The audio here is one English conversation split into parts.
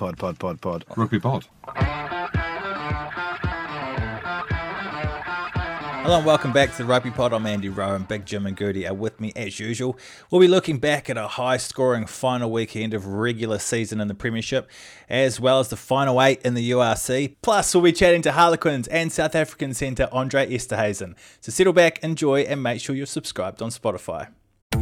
Pod, pod, pod, pod. Rugby pod. Hello and welcome back to the Rugby Pod. I'm Andy Rowe and Big Jim and Goody are with me as usual. We'll be looking back at a high scoring final weekend of regular season in the Premiership, as well as the final eight in the URC. Plus, we'll be chatting to Harlequins and South African centre Andre Esterhuizen. So settle back, enjoy, and make sure you're subscribed on Spotify.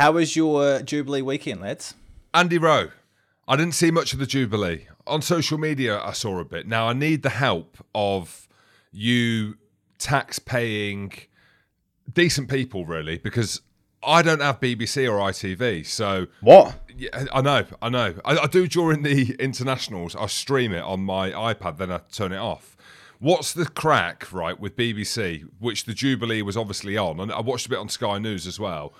How was your uh, Jubilee weekend, lads? Andy Rowe. I didn't see much of the Jubilee. On social media, I saw a bit. Now, I need the help of you tax paying decent people, really, because I don't have BBC or ITV. So, What? yeah, I know, I know. I, I do during the internationals. I stream it on my iPad, then I turn it off. What's the crack, right, with BBC, which the Jubilee was obviously on, and I watched a bit on Sky News as well.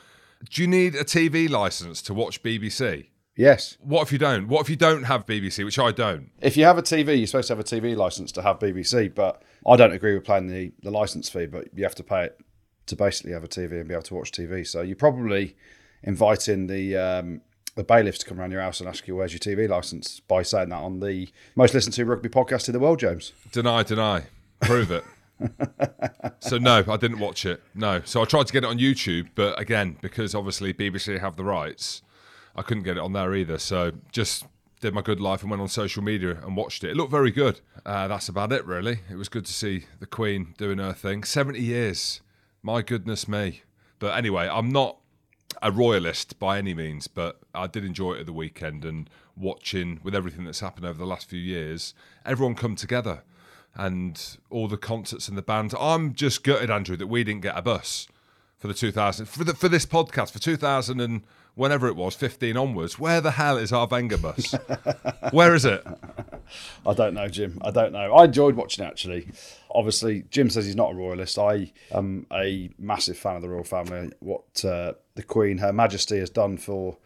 Do you need a TV license to watch BBC? Yes. What if you don't? What if you don't have BBC, which I don't? If you have a TV, you're supposed to have a TV license to have BBC, but I don't agree with paying the, the license fee, but you have to pay it to basically have a TV and be able to watch TV. So you're probably inviting the um, the bailiffs to come around your house and ask you where's your TV license by saying that on the most listened to rugby podcast in the world, James. Deny, deny. Prove it. So no, I didn't watch it. No. So I tried to get it on YouTube, but again, because obviously BBC have the rights, I couldn't get it on there either. So just did my good life and went on social media and watched it. It looked very good. Uh, that's about it, really. It was good to see the Queen doing her thing. 70 years. My goodness me. But anyway, I'm not a royalist by any means, but I did enjoy it at the weekend and watching with everything that's happened over the last few years, everyone come together and all the concerts and the bands. I'm just gutted, Andrew, that we didn't get a bus for the 2000 for the, for this podcast for 2000 and whenever it was 15 onwards. Where the hell is our Wenger bus? Where is it? I don't know, Jim. I don't know. I enjoyed watching it actually. Obviously, Jim says he's not a royalist. I am a massive fan of the royal family. What uh, the Queen, Her Majesty, has done for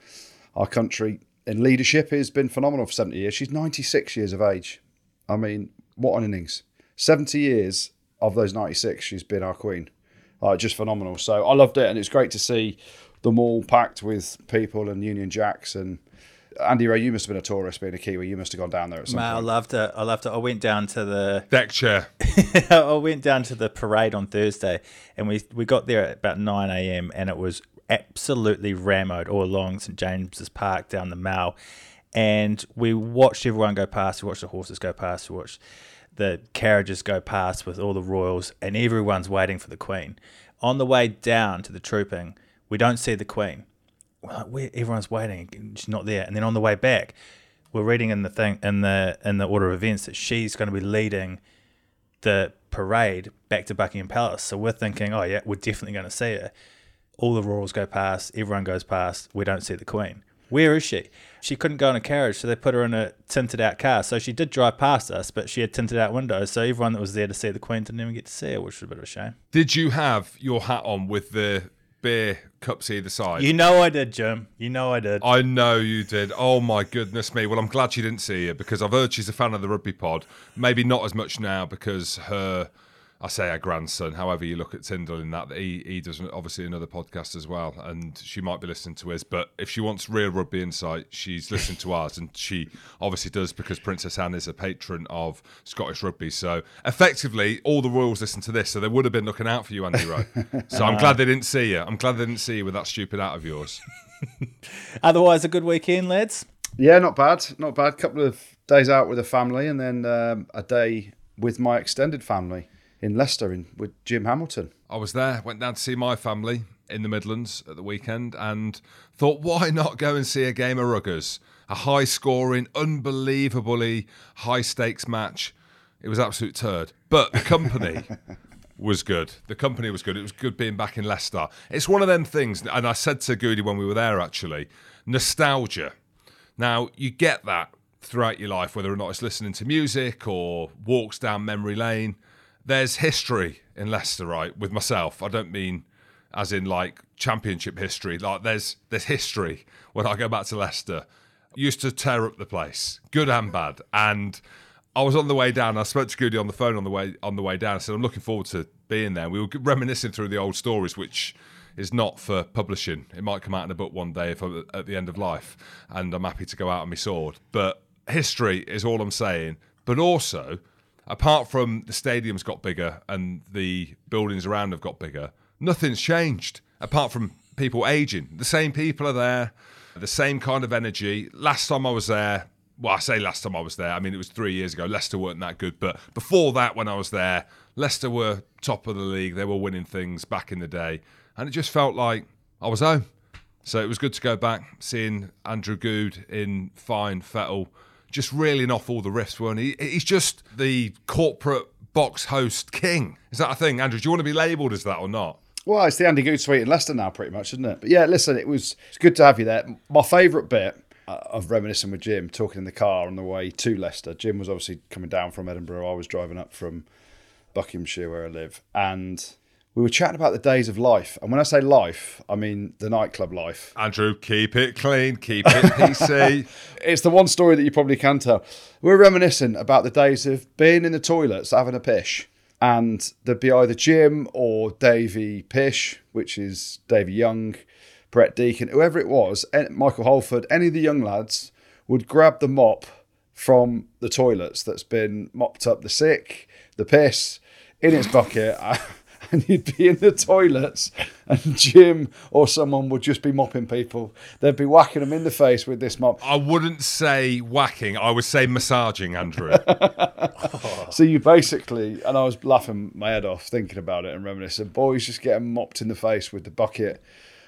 our country in leadership has been phenomenal for 70 years. She's 96 years of age. I mean, what an innings. 70 years of those 96, she's been our Queen. Uh, just phenomenal. So I loved it, and it's great to see them all packed with people and Union Jacks and Andy Ray, you must have been a tourist being a Kiwi. You must have gone down there at some Man, I loved it. I loved it. I went down to the Deck chair. I went down to the parade on Thursday, and we we got there at about nine a.m. and it was absolutely rammed all along St James's Park down the Mall, and we watched everyone go past. We watched the horses go past. We watched the carriages go past with all the royals, and everyone's waiting for the Queen. On the way down to the trooping, we don't see the Queen. Like, where everyone's waiting, she's not there. And then on the way back, we're reading in the thing in the in the order of events that she's going to be leading the parade back to Buckingham Palace. So we're thinking, oh yeah, we're definitely going to see her. All the royals go past, everyone goes past. We don't see the Queen. Where is she? She couldn't go in a carriage, so they put her in a tinted out car. So she did drive past us, but she had tinted out windows. So everyone that was there to see the Queen didn't even get to see her, which was a bit of a shame. Did you have your hat on with the beer cups either side? You know I did, Jim. You know I did. I know you did. Oh my goodness me. Well, I'm glad she didn't see you because I've heard she's a fan of the rugby pod. Maybe not as much now because her, I say her grandson, however you look at Tindall in that, he, he does obviously another podcast as well, and she might be listening to his. But if she wants real rugby insight, she's listening to ours, and she obviously does because Princess Anne is a patron of Scottish rugby. So effectively, all the Royals listen to this, so they would have been looking out for you, Andy Rowe. so I'm glad they didn't see you. I'm glad they didn't see you with that stupid out of yours. Otherwise, a good weekend, lads. Yeah, not bad, not bad. Couple of days out with the family, and then um, a day with my extended family in Leicester in, with Jim Hamilton. I was there, went down to see my family in the Midlands at the weekend, and thought, why not go and see a game of ruggers? A high scoring, unbelievably high stakes match. It was absolute turd. But the company was good. The company was good. It was good being back in Leicester. It's one of them things, and I said to Goody when we were there actually, nostalgia. Now, you get that throughout your life, whether or not it's listening to music or walks down memory lane. There's history in Leicester, right? With myself, I don't mean as in like championship history. Like there's there's history when I go back to Leicester. Used to tear up the place, good and bad. And I was on the way down. I spoke to Goody on the phone on the way on the way down. I said I'm looking forward to being there. We were reminiscing through the old stories, which is not for publishing. It might come out in a book one day if I'm at the end of life, and I'm happy to go out on my sword. But history is all I'm saying. But also, apart from the stadium's got bigger and the buildings around have got bigger, nothing's changed apart from people aging. The same people are there, the same kind of energy. Last time I was there, well, I say last time I was there, I mean, it was three years ago. Leicester weren't that good. But before that, when I was there, Leicester were top of the league. They were winning things back in the day. And it just felt like I was home. So it was good to go back, seeing Andrew Goode in fine Fettle, just reeling off all the riffs, weren't he? He's just the corporate box host king. Is that a thing, Andrew? Do you want to be labelled as that or not? Well, it's the Andy Goode suite in Leicester now, pretty much, isn't it? But yeah, listen, it was it's good to have you there. My favourite bit uh, of reminiscing with Jim, talking in the car on the way to Leicester. Jim was obviously coming down from Edinburgh. I was driving up from Buckinghamshire, where I live, and we were chatting about the days of life. And when I say life, I mean the nightclub life. Andrew, keep it clean, keep it PC. it's the one story that you probably can tell. We're reminiscing about the days of being in the toilets, having a pish and there'd be either Jim or Davy Pish, which is Davy Young, Brett Deacon, whoever it was, eh, Michael Holford, any of the young lads would grab the mop from the toilets that's been mopped up the sick, the piss in its bucket. and you'd be in the toilets, and Jim or someone would just be mopping people. They'd be whacking them in the face with this mop. I wouldn't say whacking, I would say massaging, Andrew. so you basically, and I was laughing my head off thinking about it and reminiscing, boys just getting mopped in the face with the bucket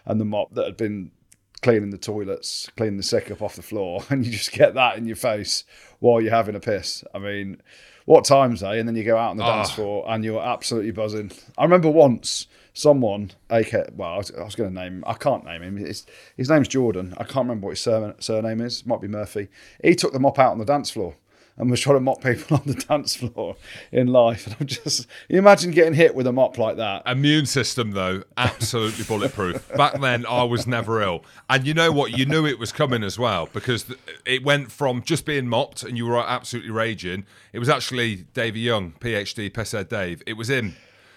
and the mop that had been cleaning the toilets, cleaning the sick up off the floor, and you just get that in your face while you're having a piss. I mean, what times, eh? And then you go out on the oh. dance floor and you're absolutely buzzing. I remember once someone, AK, well, I was, was going to name him. I can't name him. It's, his name's Jordan. I can't remember what his surname is. Might be Murphy. He took the mop out on the dance floor and was trying to mop people on the dance floor in life. And I'm just, imagine getting hit with a mop like that. Immune system, though, absolutely bulletproof. Back then, I was never ill. And you know what? You knew it was coming as well because it went from just being mopped and you were absolutely raging. It was actually Davey Young, PhD, Pesed Dave. It was him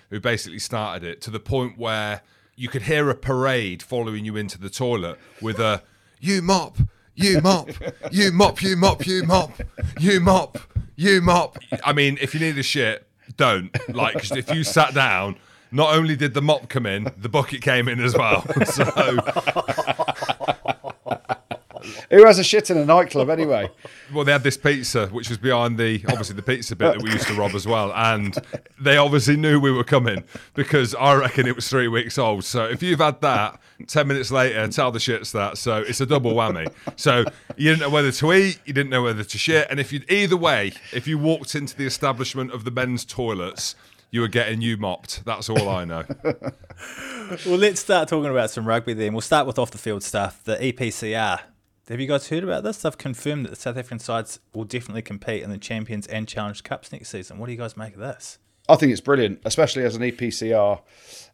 who basically started it to the point where you could hear a parade following you into the toilet with a, you mop you mop, you mop, you mop, you mop, you mop, you mop. I mean, if you need a shit, don't. Like, cause if you sat down, not only did the mop come in, the bucket came in as well. So who has a shit in a nightclub anyway? Well, they had this pizza, which was behind the obviously the pizza bit that we used to rob as well, and they obviously knew we were coming because I reckon it was three weeks old. So if you've had that, ten minutes later, tell the shits that. So it's a double whammy. So you didn't know whether to eat, you didn't know whether to shit, and if you either way, if you walked into the establishment of the men's toilets you were getting you mopped. That's all I know. well, let's start talking about some rugby then. We'll start with off the field stuff. The EPCR have you guys heard about this? They've confirmed that the South African sides will definitely compete in the Champions and Challenge Cups next season. What do you guys make of this? I think it's brilliant, especially as an EPCR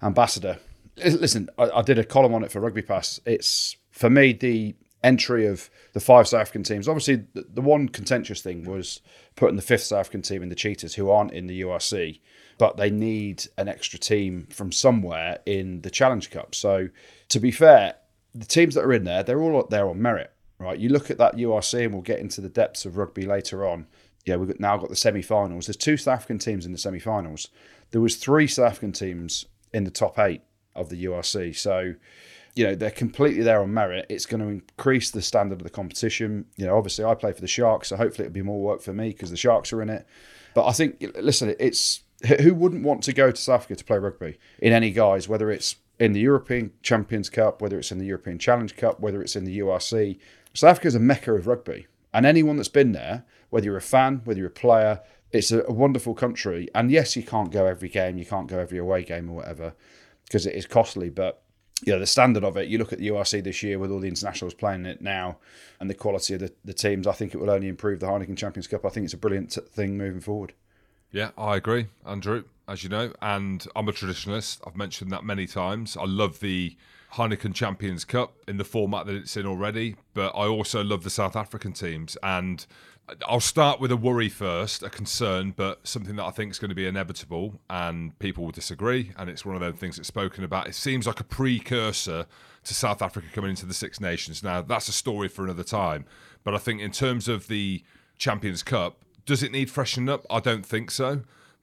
ambassador. Listen, I, I did a column on it for Rugby Pass. It's for me the entry of the five South African teams. Obviously, the, the one contentious thing was putting the fifth South African team in the Cheetahs, who aren't in the URC, but they need an extra team from somewhere in the Challenge Cup. So, to be fair, the teams that are in there, they're all there on merit right? You look at that URC, and we'll get into the depths of rugby later on. Yeah, we've now got the semi-finals. There's two South African teams in the semi-finals. There was three South African teams in the top eight of the URC. So you know they're completely there on merit. It's going to increase the standard of the competition. You know, obviously I play for the Sharks, so hopefully it'll be more work for me because the Sharks are in it. But I think, listen, it's who wouldn't want to go to South Africa to play rugby in any guise, whether it's in the European Champions Cup, whether it's in the European Challenge Cup, whether it's in the URC. South Africa is a mecca of rugby, and anyone that's been there, whether you're a fan, whether you're a player, it's a, a wonderful country. And yes, you can't go every game, you can't go every away game or whatever, because it is costly, but you know, the standard of it, you look at the URC this year with all the internationals playing it now and the quality of the, the teams, I think it will only improve the Heineken Champions Cup. I think it's a brilliant thing moving forward. Yeah, I agree, Andrew, as you know, and I'm a traditionalist. I've mentioned that many times. I love the Heineken Champions Cup in the format that it's in already, but I also love the South African teams. And I'll start with a worry first, a concern, but something that I think is going to be inevitable, and people will disagree. And it's one of those things that's spoken about. It seems like a precursor to South Africa coming into the Six Nations. Now, that's a story for another time. But I think in terms of the Champions Cup, does it need freshening up? I don't think so.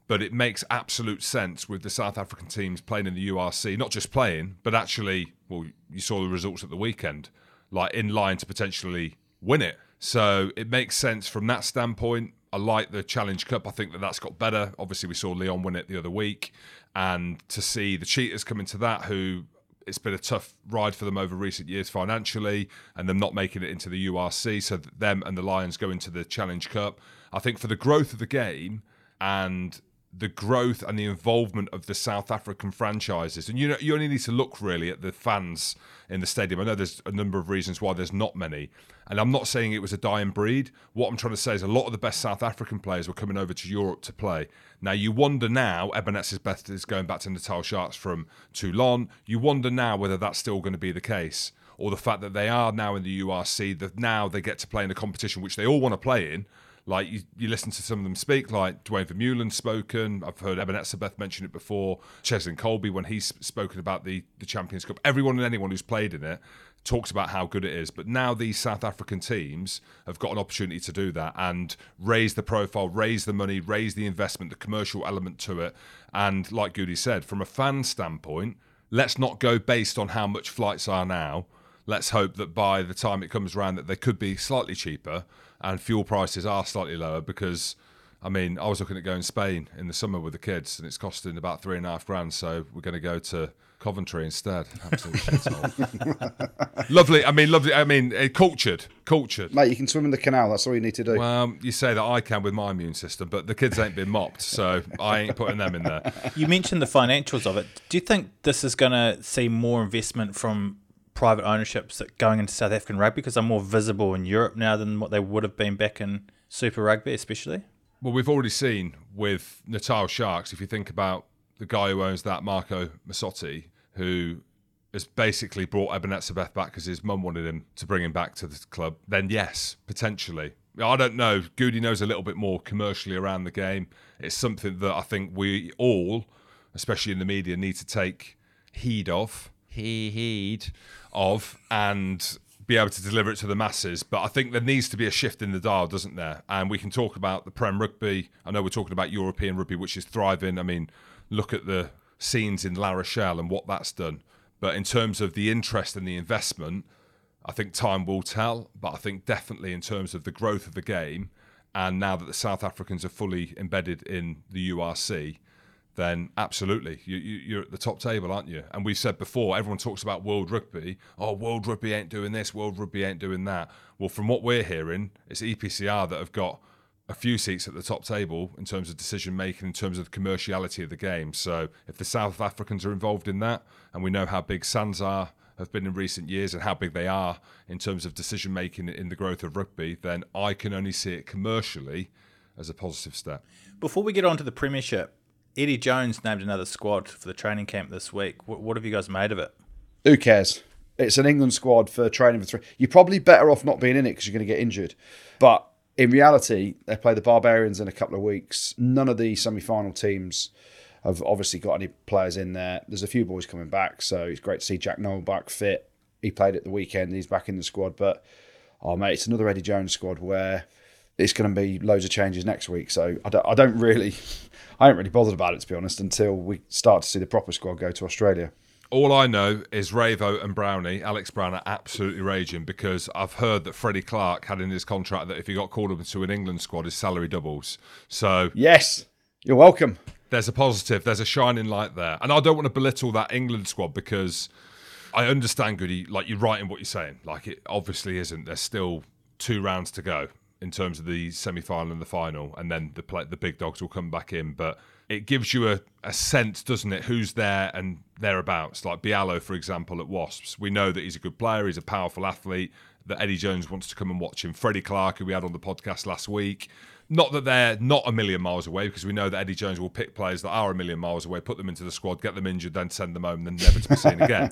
But it makes absolute sense with the South African teams playing in the URC, not just playing, but actually, well, you saw the results at the weekend, like in line to potentially win it. So it makes sense from that standpoint. I like the Challenge Cup. I think that that's got better. Obviously, we saw Lyon win it the other week, and to see the Cheetahs come into that, who it's been a tough ride for them over recent years financially, and them not making it into the URC, so them and the Lions go into the Challenge Cup. I think for the growth of the game and the growth and the involvement of the South African franchises. And you know, you only need to look really at the fans in the stadium. I know there's a number of reasons why there's not many. And I'm not saying it was a dying breed. What I'm trying to say is a lot of the best South African players were coming over to Europe to play. Now you wonder now, Eben Etzebeth is going back to Natal Sharks from Toulon. You wonder now whether that's still going to be the case. Or the fact that they are now in the URC, that now they get to play in a competition which they all want to play in like you, you listen to some of them speak, like Duane Vermeulen's spoken. I've heard Eben Etzebeth mention it before. Cheslin Kolbe when he's spoken about the the Champions Cup. Everyone and anyone who's played in it talks about how good it is. But now these South African teams have got an opportunity to do that and raise the profile, raise the money, raise the investment, the commercial element to it. And like Goody said, from a fan standpoint, let's not go based on how much flights are now. Let's hope that by the time it comes around that they could be slightly cheaper and fuel prices are slightly lower because I mean, I was looking at going Spain in the summer with the kids, and it's costing about three and a half grand. So we're going to go to Coventry instead. lovely. I mean, lovely. I mean, uh, cultured, cultured. Mate, you can swim in the canal. That's all you need to do. Well, you say that I can with my immune system, but the kids ain't been mopped, so I ain't putting them in there. You mentioned the financials of it. Do you think this is going to see more investment from private ownerships that going into South African rugby because they're more visible in Europe now than what they would have been back in Super Rugby, especially? Well, we've already seen with Natal Sharks, if you think about the guy who owns that, Marco Masotti, who has basically brought Eben Etzebeth back because his mum wanted him to bring him back to the club, then yes, potentially. I don't know. Goody knows a little bit more commercially around the game. It's something that I think we all, especially in the media, need to take heed of. He heed of and be able to deliver it to the masses. But I think there needs to be a shift in the dial, doesn't there? And we can talk about the Prem rugby. I know we're talking about European rugby, which is thriving. I mean, look at the scenes in La Rochelle and what that's done. But in terms of the interest and the investment, I think time will tell. But I think definitely in terms of the growth of the game, and now that the South Africans are fully embedded in the URC, then absolutely you, you, are at the top table, aren't you? And we've said before, everyone talks about World Rugby. Oh, World Rugby ain't doing this. World Rugby ain't doing that. Well, from what we're hearing, it's EPCR that have got a few seats at the top table in terms of decision making, in terms of the commerciality of the game. So if the South Africans are involved in that, and we know how big SANZAAR have been in recent years and how big they are in terms of decision making in the growth of rugby, then I can only see it commercially as a positive step. Before we get on to the Premiership, Eddie Jones named another squad for the training camp this week. What, what have you guys made of it? Who cares? It's an England squad for training for three. You're probably better off not being in it because you're going to get injured. But in reality, they play the Barbarians in a couple of weeks. None of the semi-final teams have obviously got any players in there. There's a few boys coming back, so it's great to see Jack Nowell back fit. He played at the weekend. He's back in the squad, but oh mate, it's another Eddie Jones squad where it's going to be loads of changes next week. So I don't, I don't really, I ain't really bothered about it to be honest until we start to see the proper squad go to Australia. All I know is Ravo and Brownie, Alex Brown, are absolutely raging because I've heard that Freddie Clarke had in his contract that if he got called up into an England squad, his salary doubles. So Yes, you're welcome. there's a positive, there's a shining light there. And I don't want to belittle that England squad because I understand, Goody, like you're right in what you're saying. Like it obviously isn't. There's still two rounds to go in terms of the semi-final and the final, and then the play, the big dogs will come back in. But it gives you a, a sense, doesn't it, who's there and thereabouts. Like Bialo, for example, at Wasps, we know that he's a good player, he's a powerful athlete. That Eddie Jones wants to come and watch him. Freddie Clarke, who we had on the podcast last week, not that they're not a million miles away, because we know that Eddie Jones will pick players that are a million miles away, put them into the squad, get them injured, then send them home, and then never to be seen again.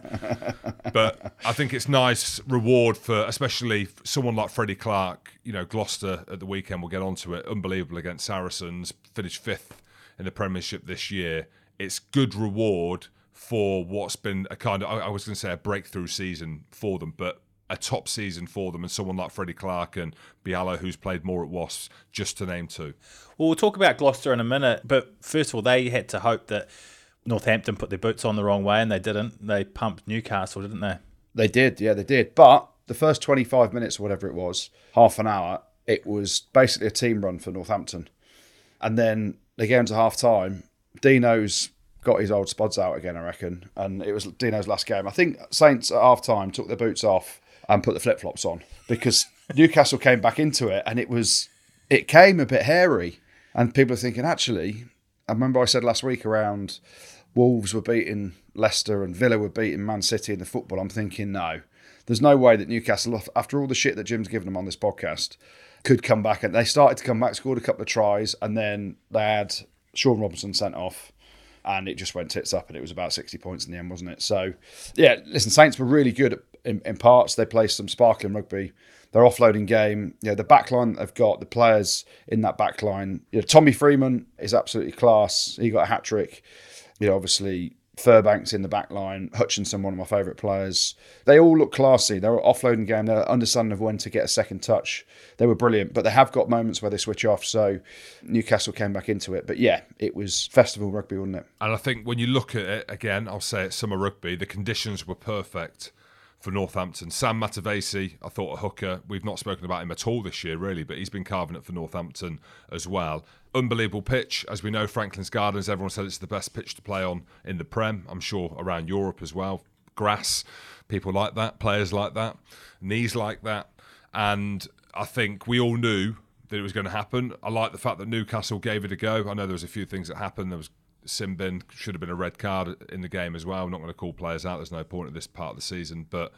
but I think it's nice reward for, especially someone like Freddie Clarke. You know, Gloucester at the weekend. We'll get onto it. Unbelievable against Saracens. Finished fifth in the Premiership this year. It's good reward for what's been a kind of I was going to say a breakthrough season for them, but a top season for them, and someone like Freddie Clarke and Bialo, who's played more at Wasps, just to name two. Well, we'll talk about Gloucester in a minute, but first of all, they had to hope that Northampton put their boots on the wrong way, and they didn't. They pumped Newcastle, didn't they? They did, yeah, they did. But the first 25 minutes or whatever it was, half an hour, it was basically a team run for Northampton. And then they get into half time. Dino's got his old spods out again, I reckon. And it was Dino's last game. I think Saints at half time took their boots off and put the flip flops on because Newcastle came back into it and it was, it came a bit hairy. And people are thinking, actually, I remember I said last week around Wolves were beating Leicester and Villa were beating Man City in the football. I'm thinking, no, there's no way that Newcastle, after all the shit that Jim's given them on this podcast, could come back. And they started to come back, scored a couple of tries, and then they had Sean Robinson sent off. And it just went tits up, and it was about 60 points in the end, wasn't it? So, yeah, listen, Saints were really good in, in parts. They play some sparkling rugby. Their offloading game, you know, the backline they've got, the players in that backline. You know, Tommy Freeman is absolutely class. He got a hat trick. You know, obviously Furbank's in the back line, Hutchinson, one of my favourite players. They all look classy. They're offloading game. They're understanding of when to get a second touch. They were brilliant, but they have got moments where they switch off. So Newcastle came back into it. But yeah, it was festival rugby, wasn't it? And I think when you look at it again, I'll say it's summer rugby. The conditions were perfect for Northampton. Sam Matavesi, I thought a hooker. We've not spoken about him at all this year, really, but he's been carving it for Northampton as well. Unbelievable pitch. As we know, Franklin's Gardens, everyone said it's the best pitch to play on in the Prem. I'm sure around Europe as well. Grass, people like that, players like that, knees like that. And I think we all knew that it was going to happen. I like the fact that Newcastle gave it a go. I know there was a few things that happened. There was Simbin should have been a red card in the game as well. I'm not going to call players out. There's no point at this part of the season. But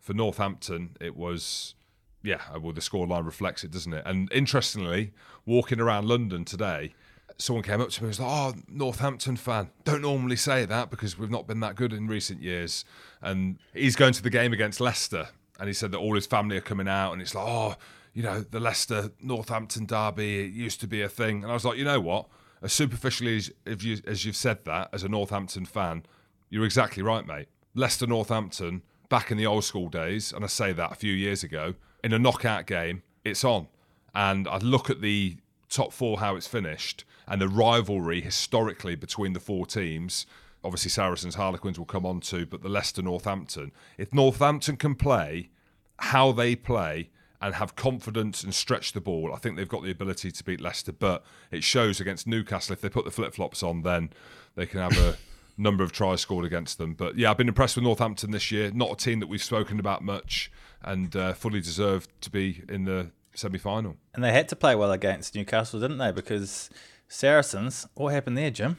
for Northampton, it was, yeah, uh, well, the scoreline reflects it, doesn't it? And interestingly, walking around London today, someone came up to me and was like, oh, Northampton fan. Don't normally say that because we've not been that good in recent years. And he's going to the game against Leicester. And he said that all his family are coming out. And it's like, oh, you know, the Leicester Northampton derby, used to be a thing. And I was like, you know what? As superficially as, if you, as you've said that as a Northampton fan, you're exactly right, mate. Leicester Northampton, back in the old school days, and I say that a few years ago, in a knockout game, it's on. And I look at the top four, how it's finished, and the rivalry historically between the four teams. Obviously, Saracens, Harlequins will come on to, but the Leicester Northampton. If Northampton can play how they play, and have confidence and stretch the ball. I think they've got the ability to beat Leicester, but it shows against Newcastle if they put the flip flops on, then they can have a number of tries scored against them. But yeah, I've been impressed with Northampton this year. Not a team that we've spoken about much, and uh, fully deserved to be in the semi final. And they had to play well against Newcastle, didn't they? Because Saracens, what happened there, Jim?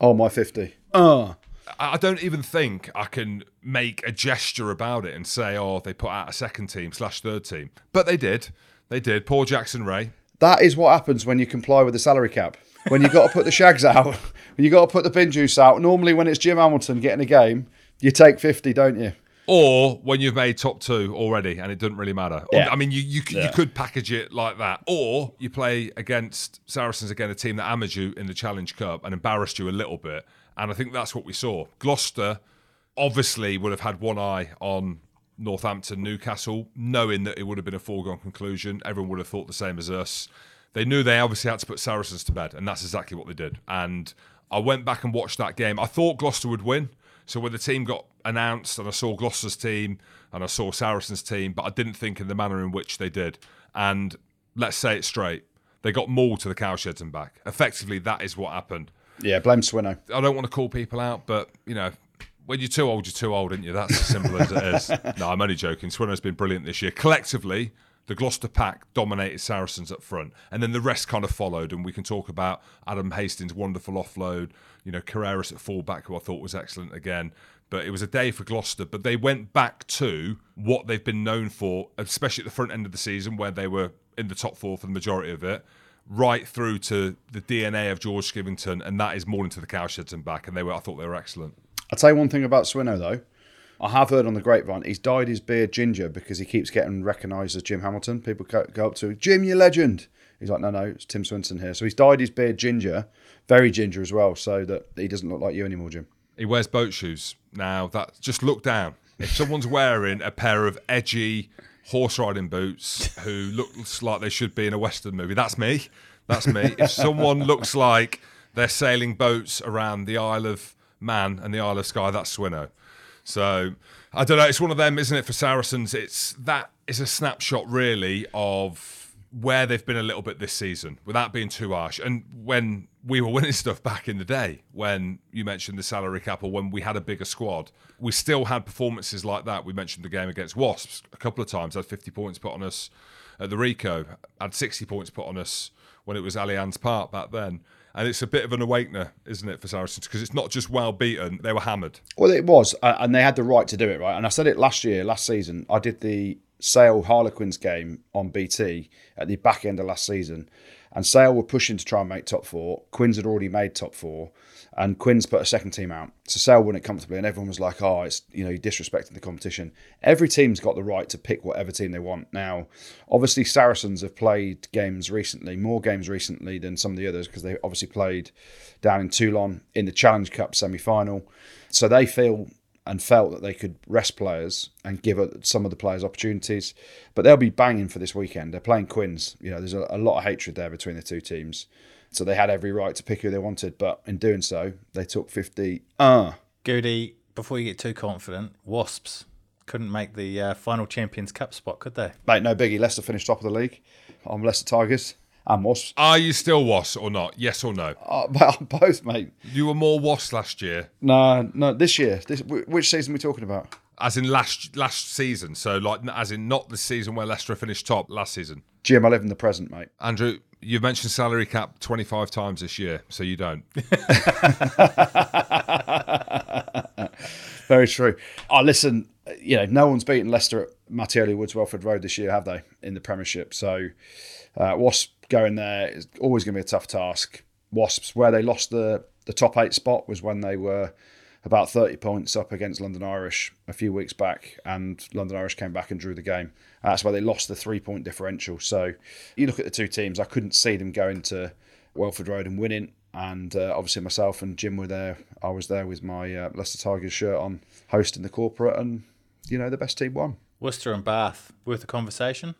Oh, my 50. Oh. I don't even think I can make a gesture about it and say, oh, they put out a second team slash third team. But they did. They did. Poor Jackson Wray. That is what happens when you comply with the salary cap. When you've got to put the shags out, when you've got to put the bin juice out. Normally, when it's Jim Hamilton getting a game, you take 50, don't you? Or when you've made top two already and it doesn't really matter. Yeah. I mean, you you, Yeah. you could package it like that. Or you play against Saracens again, a team that hammered you in the Challenge Cup and embarrassed you a little bit. And I think that's what we saw. Gloucester obviously would have had one eye on Northampton, Newcastle, knowing that it would have been a foregone conclusion. Everyone would have thought the same as us. They knew they obviously had to put Saracens to bed, and that's exactly what they did. And I went back and watched that game. I thought Gloucester would win. So when the team got announced, and I saw Gloucester's team and I saw Saracens' team, but I didn't think in the manner in which they did. And let's say it straight, they got mauled to the cowsheds and back. Effectively, that is what happened. Yeah, blame Swinno. I don't want to call people out, but you know, when you're too old, you're too old, aren't you? That's as simple as it is. No, I'm only joking. Swinno's been brilliant this year. Collectively, the Gloucester pack dominated Saracens up front, and then the rest kind of followed. And we can talk about Adam Hastings' wonderful offload. You know, Carreras at fullback, who I thought was excellent again. But it was a day for Gloucester. But they went back to what they've been known for, especially at the front end of the season, where they were in the top four for the majority of it right through to the DNA of George Skivington, and that is more into the cowsheds and back. And they were, I thought they were excellent. I'll tell you one thing about Swinno though. I have heard on the grapevine he's dyed his beard ginger because he keeps getting recognised as Jim Hamilton. People go, go up to him, Jim, you legend. He's like, no, no, it's Tim Swinson here. So he's dyed his beard ginger, very ginger as well, so that he doesn't look like you anymore, Jim. He wears boat shoes now. That just look down. If someone's wearing a pair of edgy horse riding boots who looks like they should be in a western movie, that's me. That's me. if someone looks like they're sailing boats around the Isle of Man and the Isle of Skye, that's Swinno. So I don't know. It's one of them, isn't it? For Saracens, it's that is a snapshot really of where they've been a little bit this season, without being too harsh. And when we were winning stuff back in the day, when you mentioned the salary cap or when we had a bigger squad, we still had performances like that. We mentioned the game against Wasps a couple of times. Had 50 points put on us at the Ricoh. Had 60 points put on us when it was Allianz Park back then. And it's a bit of an awakener, isn't it, for Saracens? Because it's not just well beaten; they were hammered. Well, it was, and they had the right to do it, right? And I said it last year, last season. I did the Sale Harlequins game on BT at the back end of last season, and Sale were pushing to try and make top four. Quins had already made top four, and Quins put a second team out. So Sale won it comfortably, and everyone was like, "Oh, it's you know, you're disrespecting the competition." Every team's got the right to pick whatever team they want. Now, obviously, Saracens have played games recently, more games recently than some of the others because they obviously played down in Toulon in the Challenge Cup semi-final. So they feel and felt that they could rest players and give some of the players opportunities. But they'll be banging for this weekend. They're playing Quins. You know, there's a, a lot of hatred there between the two teams. So they had every right to pick who they wanted, but in doing so, they took 50. Uh. Goody, before you get too confident, Wasps couldn't make the uh, final Champions Cup spot, could they? Mate, no biggie. Leicester finished top of the league. I'm Leicester Tigers and Wasps. Are you still Wasps or not? Yes or no? Uh, well, both, mate. You were more Wasps last year. No, no, this year. This, which season are we talking about? As in last last season. So, like, as in not the season where Leicester finished top last season. Jim, I live in the present, mate. Andrew, you've mentioned salary cap 25 times this year, so you don't. Very true. Oh, listen, you know, no one's beaten Leicester at Mattioli Woods Welford Road this year, have they, in the Premiership? So, uh, Wasps going there is always going to be a tough task. Wasps, where they lost the, the top eight spot, was when they were about 30 points up against London Irish a few weeks back, and London Irish came back and drew the game. That's why they lost the three point differential. So you look at the two teams, I couldn't see them going to Welford Road and winning. And uh, obviously, myself and Jim were there. I was there with my uh, Leicester Tigers shirt on, hosting the corporate, and you know, the best team won. Worcester and Bath, worth a conversation?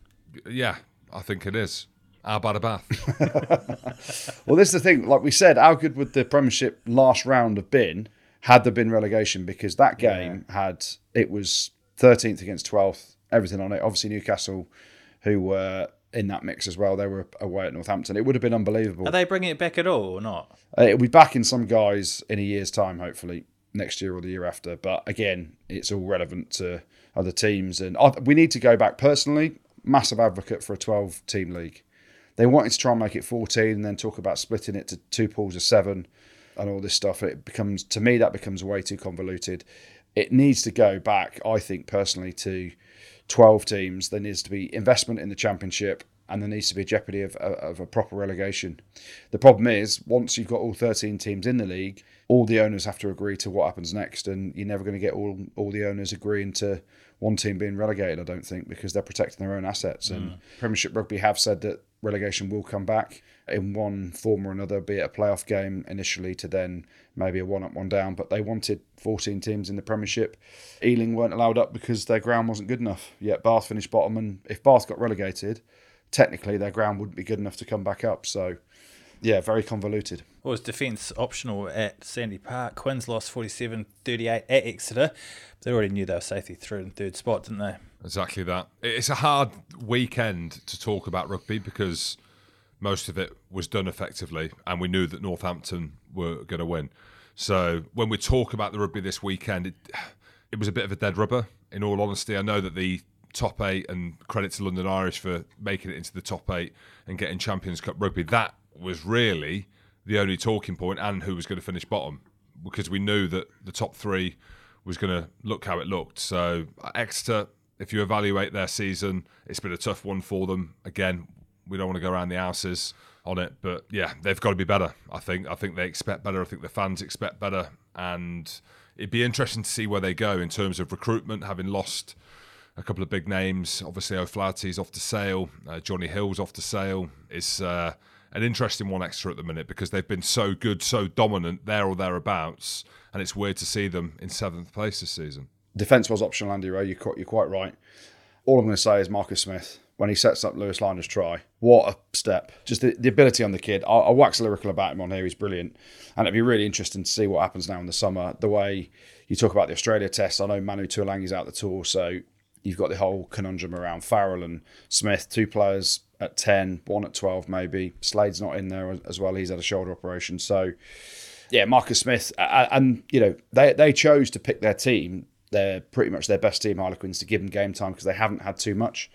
Yeah, I think it is. How about a bath? well, this is the thing. Like we said, how good would the Premiership last round have been had there been relegation? Because that game yeah. had it was 13th against 12th, everything on it. Obviously, Newcastle, who were in that mix as well, they were away at Northampton. It would have been unbelievable. Are they bringing it back at all or not? Uh, it'll be back in some guise in a year's time, hopefully next year or the year after. But again, it's all relevant to other teams, and we need to go back. Personally, massive advocate for a 12 team league. They wanted to try and make it 14 and then talk about splitting it to two pools of seven and all this stuff. It becomes, to me, that becomes way too convoluted. It needs to go back, I think, personally, to 12 teams. There needs to be investment in the championship and there needs to be a jeopardy of, of a proper relegation. The problem is, once you've got all 13 teams in the league, all the owners have to agree to what happens next, and you're never going to get all all the owners agreeing to one team being relegated. I don't think because they're protecting their own assets. And mm. Premiership Rugby have said that relegation will come back in one form or another, be it a playoff game initially to then maybe a one up, one down. But they wanted 14 teams in the Premiership. Ealing weren't allowed up because their ground wasn't good enough. Yet Bath finished bottom, and if Bath got relegated, technically their ground wouldn't be good enough to come back up. So yeah, very convoluted. Well, it was defence optional at Sandy Park. Quins lost 47 38 at Exeter. They already knew they were safely through in third spot, didn't they? Exactly that. It's a hard weekend to talk about rugby because most of it was done effectively, and we knew that Northampton were going to win. So when we talk about the rugby this weekend, it, it was a bit of a dead rubber. In all honesty, I know that the top eight and credit to London Irish for making it into the top eight and getting Champions Cup rugby. That was really the only talking point, and who was going to finish bottom because we knew that the top three was going to look how it looked. So Exeter, if you evaluate their season, it's been a tough one for them. Again, we don't want to go around the houses on it, but yeah, they've got to be better. I think. I think they expect better. I think the fans expect better, and it'd be interesting to see where they go in terms of recruitment, having lost a couple of big names. Obviously, O'Flaherty's off to Sale, uh, Jonny Hill's off to Sale. It's uh, an interesting one Exeter at the minute because they've been so good, so dominant there or thereabouts, and it's weird to see them in seventh place this season. Defence was optional, Andy Ray. You're quite, you're quite right. All I'm going to say is Marcus Smith when he sets up Louis Lynagh's try. What a step. Just the, the ability on the kid. I'll, I'll, wax lyrical about him on here. He's brilliant. And it'd be really interesting to see what happens now in the summer. The way you talk about the Australia test, I know Manu Tuilagi's out the tour, so you've got the whole conundrum around Farrell and Smith, two players at 10, one at 12 maybe. Slade's not in there as well. He's had a shoulder operation. So, yeah, Marcus Smith. And, you know, they, they chose to pick their team. They're pretty much their best team, Harlequins, to give them game time because they haven't had too much.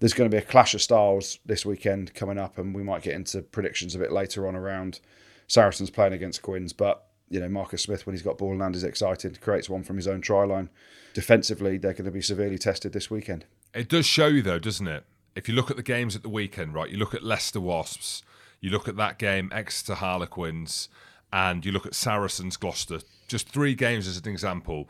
There's going to be a clash of styles this weekend coming up, and we might get into predictions a bit later on around Saracens playing against Quins. But you know, Marcus Smith, when he's got ball in hand, is excited, creates one from his own try line. Defensively, they're going to be severely tested this weekend. It does show you, though, doesn't it? If you look at the games at the weekend, right, you look at Leicester Wasps, you look at that game, Exeter Harlequins, and you look at Saracens Gloucester, just three games as an example.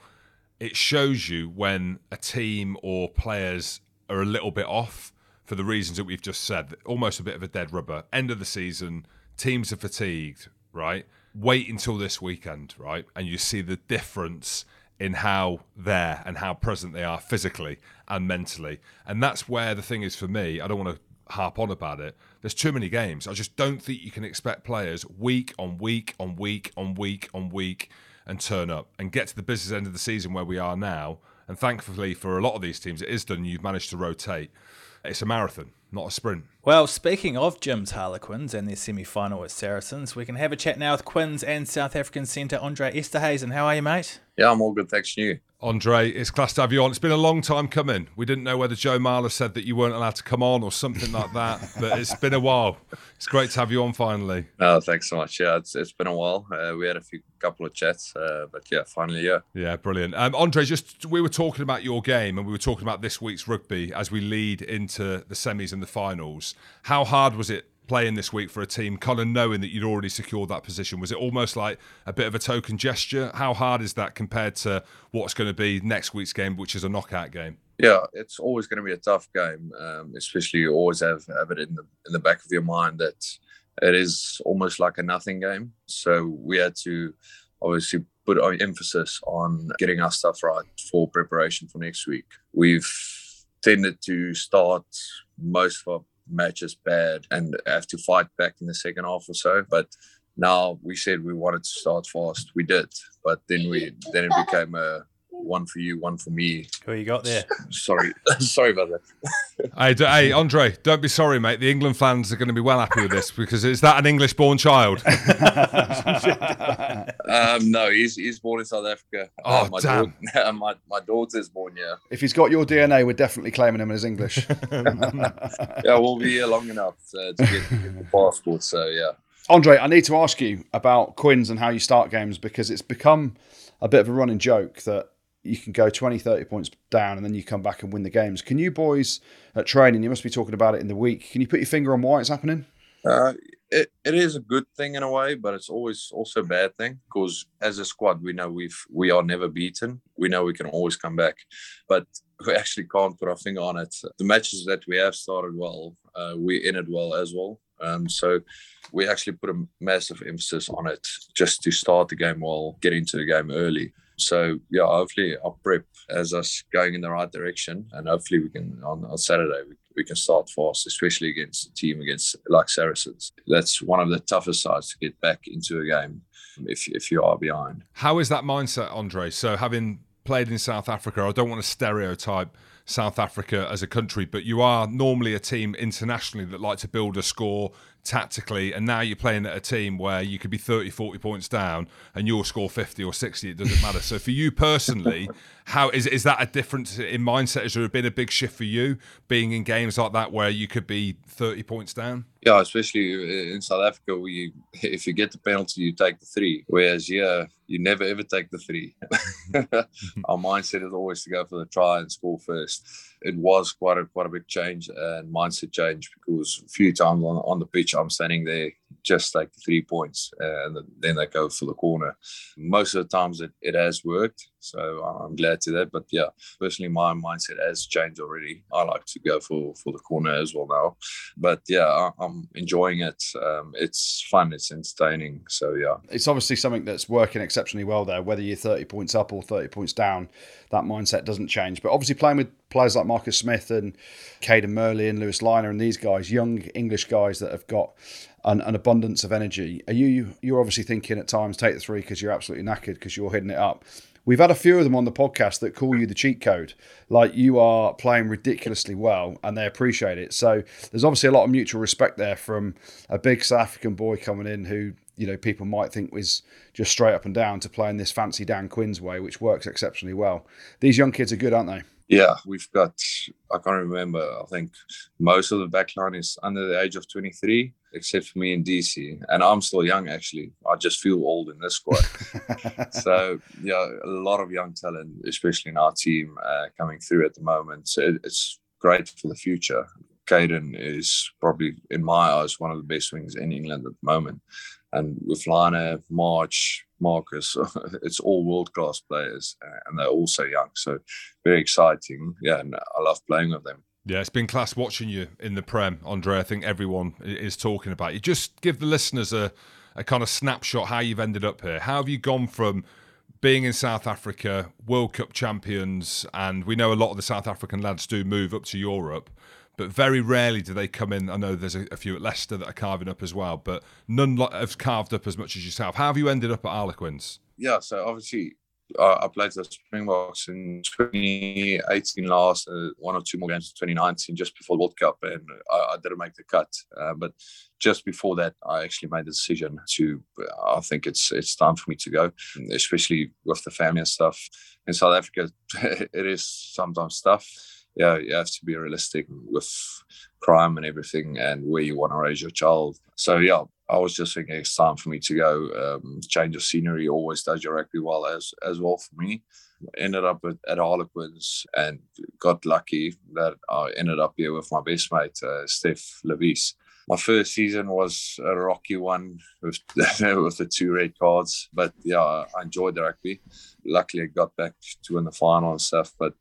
It shows you when a team or players are a little bit off for the reasons that we've just said. Almost a bit of a dead rubber. End of the season, teams are fatigued, right? Wait until this weekend, right? And you see the difference in how there and how present they are physically and mentally. And that's where the thing is for me. I don't want to harp on about it. There's too many games. I just don't think you can expect players week on week on week on week on week and turn up and get to the business end of the season where we are now. And thankfully for a lot of these teams, it is done. You've managed to rotate. It's a marathon not a sprint. Well, speaking of Jim's Harlequins and their semi final at Saracens, we can have a chat now with Quins and South African centre Andre Esterhuizen. How are you, mate? Yeah, I'm all good, thanks. To you? Andre, it's class to have you on. It's been a long time coming. We didn't know whether Joe Marler said that you weren't allowed to come on or something like that, but it's been a while. It's great to have you on finally. Oh, thanks so much. Yeah, it's, it's been a while. Uh, we had a few couple of chats, uh, but yeah, finally, yeah. Yeah, brilliant. Um, Andre, just we were talking about your game and we were talking about this week's rugby as we lead into the semis and the finals. How hard was it playing this week for a team, of knowing that you'd already secured that position? Was it almost like a bit of a token gesture? How hard is that compared to what's going to be next week's game, which is a knockout game? Yeah, it's always going to be a tough game, um, especially you always have, have it in the in the back of your mind that it is almost like a nothing game. So we had to obviously put our emphasis on getting our stuff right for preparation for next week. We've tended to start most of our matches bad and have to fight back in the second half or so. But now we said we wanted to start fast. We did, but then we then it became a one for you, one for me. Who you got there? sorry, sorry about that. hey, hey, Andre, don't be sorry, mate. The England fans are going to be well happy with this because is that an English-born child? um, no, he's he's born in South Africa. Oh, uh, my damn. Daughter, my my daughter's born here. If he's got your DNA, we're definitely claiming him as English. yeah, we'll be here long enough to, to get, get the passport. So yeah. Andre, I need to ask you about Quins and how you start games because it's become a bit of a running joke that you can go 20, 30 points down and then you come back and win the games. Can you boys at training, you must be talking about it in the week, can you put your finger on why it's happening? Uh, it, it is a good thing in a way, but it's always also a bad thing because as a squad, we know we've we are never beaten. We know we can always come back, but we actually can't put our finger on it. The matches that we have started well, uh, we ended well as well. Um, so we actually put a massive emphasis on it just to start the game well, get into the game early. So yeah, hopefully our prep has us going in the right direction, and hopefully we can on, on Saturday we we can start fast, especially against a team against like Saracens. That's one of the toughest sides to get back into a game if if you are behind. How is that mindset, Andre? So having played in South Africa, I don't want to stereotype South Africa as a country, but you are normally a team internationally that like to build a score tactically, and now you're playing at a team where you could be 30, 40 points down and you'll score 50 or 60, it doesn't matter. so for you personally, how is is that a difference in mindset? Has there been a big shift for you being in games like that where you could be 30 points down? Yeah, especially uh, in South Africa, we if you get the penalty, you take the three. Whereas yeah, you never ever take the three. Our mindset is always to go for the try and score first. It was quite a quite a big change and mindset change because a few times on, on the pitch, I'm standing there just take the three points and then they go for the corner. Most of the times it, it has worked. So I'm glad to that. But yeah, personally, my mindset has changed already. I like to go for, for the corner as well now. But yeah, I, am enjoying it. Um, it's fun, it's entertaining. So yeah. It's obviously something that's working exceptionally well there, whether you're 30 points up or 30 points down, that mindset doesn't change. But obviously, playing with players like Marcus Smith and Cadan Murley and Louis Lynagh and these guys, young English guys that have got an, an, abundance of energy. Are you you're obviously thinking at times take the three because you're absolutely knackered because you're hitting it up. We've had a few of them on the podcast that call you the cheat code, like you are playing ridiculously well, and they appreciate it. So there's obviously a lot of mutual respect there from a big South African boy coming in who you know people might think was just straight up and down to playing this fancy Dan Quins way, which works exceptionally well. These young kids are good, aren't they? Yeah, we've got, I can't remember, I think most of the backline is under the age of 23, except for me and DC. And I'm still young, actually. I just feel old in this squad. so, yeah, a lot of young talent, especially in our team, uh, coming through at the moment. So it, it's great for the future. Cadan is probably, in my eyes, one of the best wings in England at the moment. And with Lynagh, March, Marcus, it's all world class players, uh, and they're all so young. So very exciting. Yeah, and I love playing with them. Yeah, it's been class watching you in the Prem, Andre. I think everyone is talking about you. Just give the listeners a, a kind of snapshot how you've ended up here. How have you gone from being in South Africa, World Cup champions, and we know a lot of the South African lads do move up to Europe but very rarely do they come in. I know there's a, a, few at Leicester that are carving up as well, but none have carved up as much as yourself. How have you ended up at Harlequins? Yeah, so obviously uh, I played the Springboks in 2018 last, uh, one or two more games in 2019, just before the World Cup, and I, I didn't make the cut. Uh, but just before that, I actually made the decision to. I think it's it's time for me to go, especially with the family and stuff. In South Africa, it is sometimes tough yeah, you have to be realistic with crime and everything and where you want to raise your child. So yeah, I was just thinking it's time for me to go. Um, change of scenery always does your rugby well as as well for me. Ended up at, at Harlequins and got lucky that I ended up here with my best mate, uh, Steph Lewies. My first season was a rocky one with, with the two red cards, but yeah, I enjoyed the rugby. Luckily, I got back to win the final and stuff, but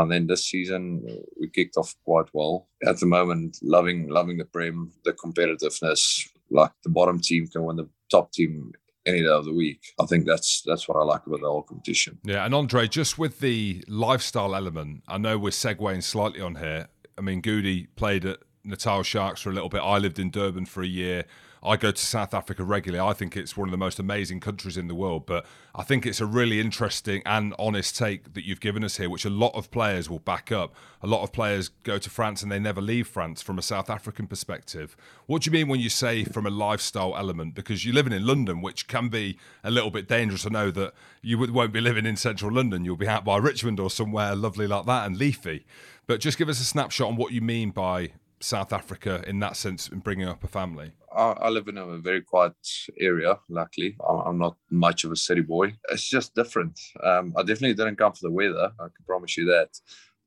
and then this season we kicked off quite well. At the moment, loving loving the prem, the competitiveness. Like the bottom team can win the top team any day of the week. I think that's that's what I like about the whole competition. Yeah, and Andre, just with the lifestyle element, I know we're segueing slightly on here. I mean, Goody played at Natal Sharks for a little bit. I lived in Durban for a year. I go to South Africa regularly. I think it's one of the most amazing countries in the world. But I think it's a really interesting and honest take that you've given us here, which a lot of players will back up. A lot of players go to France and they never leave France from a South African perspective. What do you mean when you say from a lifestyle element? Because you're living in London, which can be a little bit dangerous. I know that you won't be living in central London. You'll be out by Richmond or somewhere lovely like that and leafy. But just give us a snapshot on what you mean by South Africa in that sense in bringing up a family? I, I live in a very quiet area. Luckily, I'm not much of a city boy. It's just different. Um, I definitely didn't come for the weather. I can promise you that.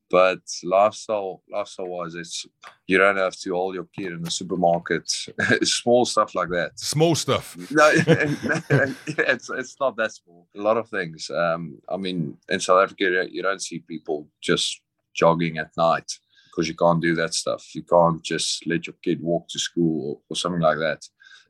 But lifestyle, lifestyle wise, it's you don't have to hold your kid in the supermarket. small stuff like that. Small stuff. No, it's it's not that small. A lot of things. Um, I mean, in South Africa, you don't see people just jogging at night because you can't do that stuff. You can't just let your kid walk to school or, or something like that.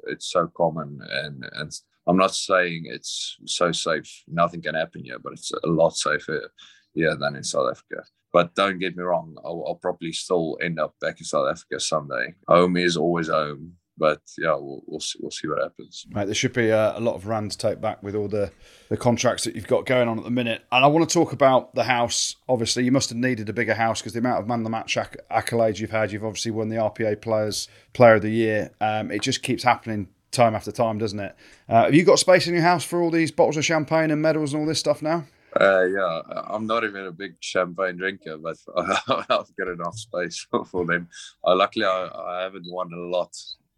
It's so common, and and I'm not saying it's so safe. Nothing can happen here, but it's a lot safer here than in South Africa. But don't get me wrong, I'll, I'll probably still end up back in South Africa someday. Home is always home but yeah, we'll, we'll see, we'll see what happens. Mate, there should be a, a, lot of rand to take back with all the, the contracts that you've got going on at the minute. And I want to talk about the house. Obviously, you must have needed a bigger house because the amount of man the match acc- accolades you've had, you've obviously won the RPA Players Player of the Year. Um, it just keeps happening time after time, doesn't it? Uh, have you got space in your house for all these bottles of champagne and medals and all this stuff now? Uh, yeah, I'm not even a big champagne drinker, but I've got enough space for them. Uh, luckily, I, I haven't won a lot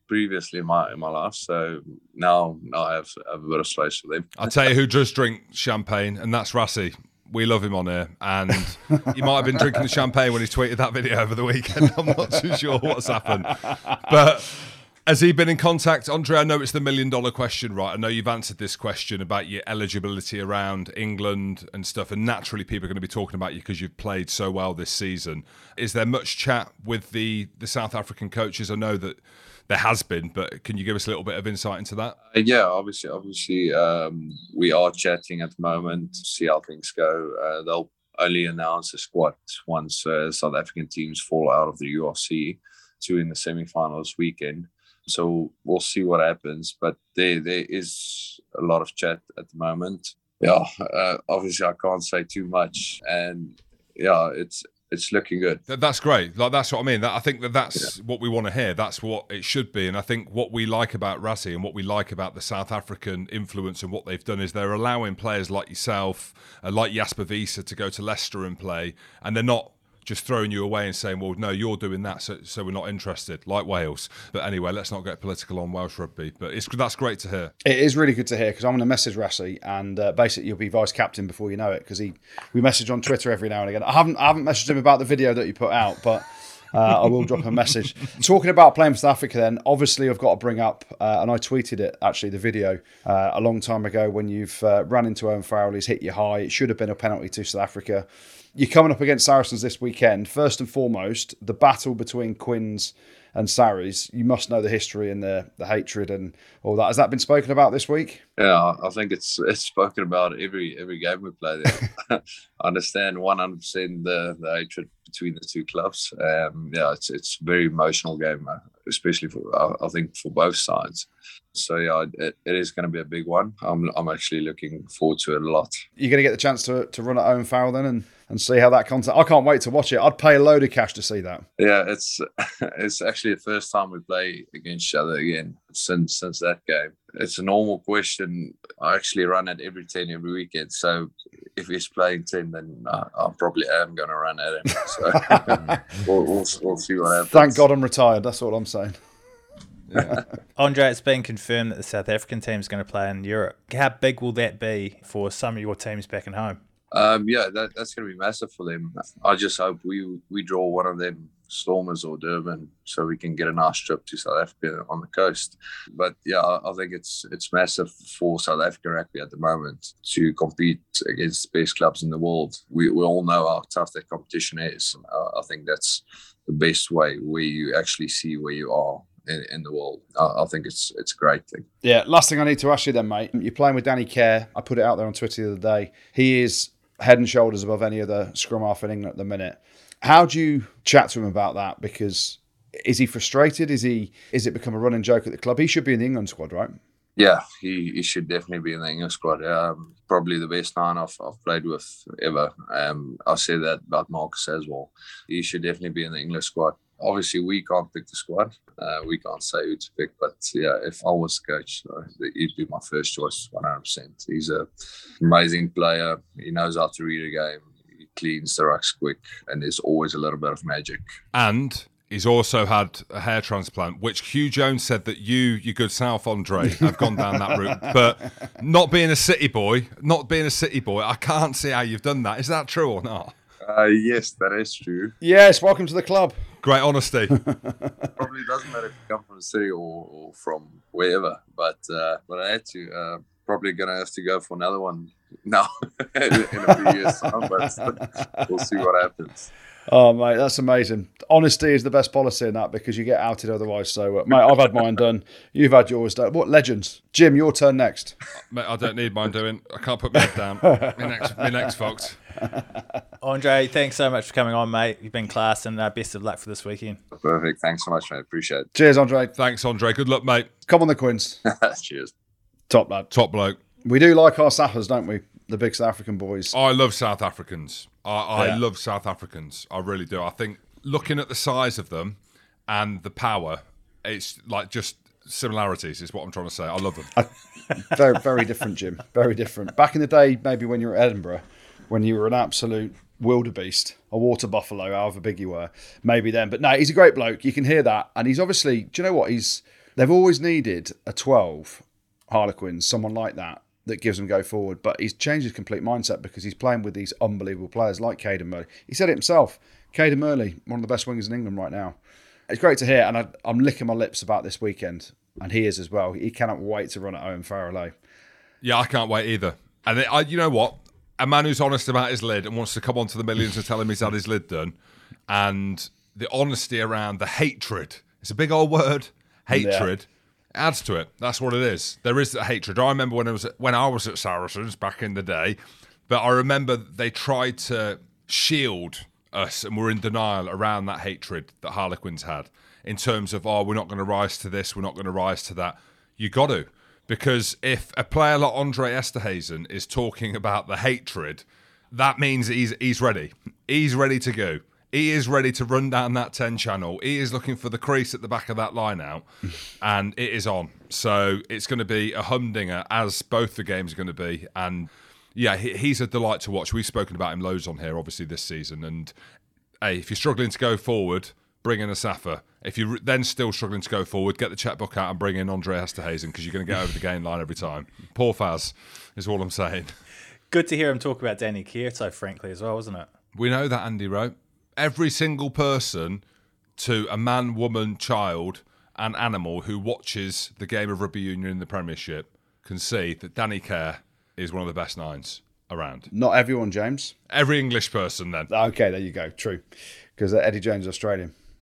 previously in my in my life. So now, now I have, have a bit of space for them. I'll tell you who does drink champagne, and that's Rassie. We love him on here, and he might have been drinking the champagne when he tweeted that video over the weekend. I'm not too sure what's happened, but. Has he been in contact, Andre? I know it's the million dollar question, right? I know you've answered this question about your eligibility around England and stuff, and naturally people are going to be talking about you because you've played so well this season. Is there much chat with the the South African coaches? I know that there has been, but can you give us a little bit of insight into that? Uh, yeah, obviously, obviously, um, we are chatting at the moment to see how things go. Uh, they'll only announce the squad once uh, South African teams fall out of the URC to in the semi-finals weekend. So we'll see what happens. But there, there is a lot of chat at the moment. Yeah, uh, obviously I can't say too much, and yeah, it's it's looking good. That's great. Like that's what I mean. That, I think that that's yeah. what we want to hear. That's what it should be. And I think what we like about Rassie and what we like about the South African influence and what they've done is they're allowing players like yourself, uh, like Jasper Wiese, to go to Leicester and play, and they're not just throwing you away and saying, well, no, you're doing that, so, so we're not interested, like Wales. But anyway, let's not get political on Welsh rugby. But it's that's great to hear. It is really good to hear because I'm going to message Rassie and uh, basically you'll be vice captain before you know it because he we message on Twitter every now and again. I haven't I haven't messaged him about the video that you put out, but. Uh, I will drop a message. Talking about playing for South Africa, then obviously I've got to bring up, uh, and I tweeted it actually the video uh, a long time ago when you've uh, run into Owen Farrell, he's hit you high. It should have been a penalty to South Africa you're coming up against Saracens this weekend. First and foremost, the battle between Quins and Sarries. You must know the history and the, the hatred and all that. Has that been spoken about this week? Yeah, I think it's it's spoken about every every game we play there. I understand 100 percent the the hatred between the two clubs. Um, yeah, it's it's a very emotional game, uh, especially for I think for both sides. So yeah, it, it is going to be a big one. I'm I'm actually looking forward to it a lot. You're going to get the chance to to run at Owen Farrell then and and see how that content. I can't wait to watch it. I'd pay a load of cash to see that. Yeah, it's it's actually the first time we play against each other again since since that game. It's a normal question. I actually run it every ten every weekend. So if he's playing ten, then I, I probably am going to run at him. So we'll, we'll, we'll see what happens. Thank God I'm retired. That's all I'm saying. Yeah. Andre, it's been confirmed that the South African team is going to play in Europe. How big will that be for some of your teams back at home? Um, yeah, that, that's going to be massive for them. I just hope we we draw one of them Stormers or Durban, so we can get a nice trip to South Africa on the coast. But yeah, I, I think it's it's massive for South African rugby at the moment to compete against the best clubs in the world. We, we all know how tough that competition is. Uh, I think that's the best way where you actually see where you are in, in, the world. I, I, think it's it's a great thing. Yeah. Last thing I need to ask you then, mate. You're playing with Danny Care. I put it out there on Twitter the other day. He is head and shoulders above any other scrum half in England at the minute. How do you chat to him about that? Because is he frustrated? Is he is it become a running joke at the club? He should be in the England squad, right? Yeah, he, he should definitely be in the England squad. Um, probably the best nine I've, I've played with ever. Um, I say that about Marcus as well. He should definitely be in the English squad obviously we can't pick the squad. Uh, we can't say who to pick, but yeah, if I was coach, uh, he'd be my first choice, 100%. He's an amazing player. He knows how to read a game. He cleans the rucks quick, and there's always a little bit of magic. And he's also had a hair transplant, which Hugh Jones said that you, you good South Andre, have gone down that route. But not being a city boy, not being a city boy, I can't see how you've done that. Is that true or not? Uh, yes, that is true. Yes, welcome to the club. Great honesty. Probably doesn't matter if you come from the city or, or from wherever, but uh, but I had to. Uh, probably gonna have to go for another one now in a few years time, but we'll see what happens. Oh mate, that's amazing. Honesty is the best policy in that because you get outed otherwise. So, uh, mate, I've had mine done. You've had yours done. What legends? Jim, your turn next. Mate, I don't need mine doing. I can't put my head down. my next, my next, folks. Andre, thanks so much for coming on, mate. You've been class, and uh, best of luck for this weekend. Perfect. Thanks so much, mate. Appreciate it. Cheers, Andre. Thanks, Andre. Good luck, mate. Come on, the Quins. Cheers. Top lad. Top bloke. We do like our Saffers, don't we? The big South African boys. I love South Africans. I, I Yeah. love South Africans. I really do. I think looking at the size of them and the power, it's like just similarities, is what I'm trying to say. I love them. very, very different, Jim. Very different. Back in the day, maybe when you were at Edinburgh, when you were an absolute wildebeest, a water buffalo, however big you were, maybe then. But no, he's a great bloke. You can hear that, and he's obviously. Do you know what? He's. They've always needed a twelve Harlequins, someone like that that gives them go forward. But he's changed his complete mindset because he's playing with these unbelievable players like Cadan Murley. He said it himself. Cadan Murley, one of the best wingers in England right now. It's great to hear, and I, I'm licking my lips about this weekend, and he is as well. He cannot wait to run at Owen Farrelly. Yeah, I can't wait either. And I, you know what? A man who's honest about his lid and wants to come on to the millions and tell him he's had his lid done, and the honesty around the hatred. It's a big old word. Hatred adds to it. That's what it is. There is a hatred. I remember when I was at, when I was at Saracens back in the day, but I remember they tried to shield us and were in denial around that hatred that Harlequins had in terms of oh we're not going to rise to this, we're not going to rise to that. You got to because if a player like Andre Esterhuizen is talking about the hatred, that means he's he's ready. He's ready to go. He is ready to run down that 10 channel. He is looking for the crease at the back of that line out, and it is on. So it's going to be a humdinger, as both the games are going to be. And yeah, he, he's a delight to watch. We've spoken about him loads on here, obviously, this season. And hey, if you're struggling to go forward, bring in a Safa. If you're then still struggling to go forward, get the checkbook out and bring in Andre Esterhuizen because you're going to get over the gain line every time. Poor Faz, is all I'm saying. Good to hear him talk about Danny Kierto, frankly, as well, wasn't it? We know that, Andy Rowe. Every single person to a man, woman, child, and animal who watches the game of rugby union in the Premiership can see that Danny Care is one of the best nines around. Not everyone, James. Every English person, then. Okay, there you go. True. Because uh, Eddie Jones is Australian.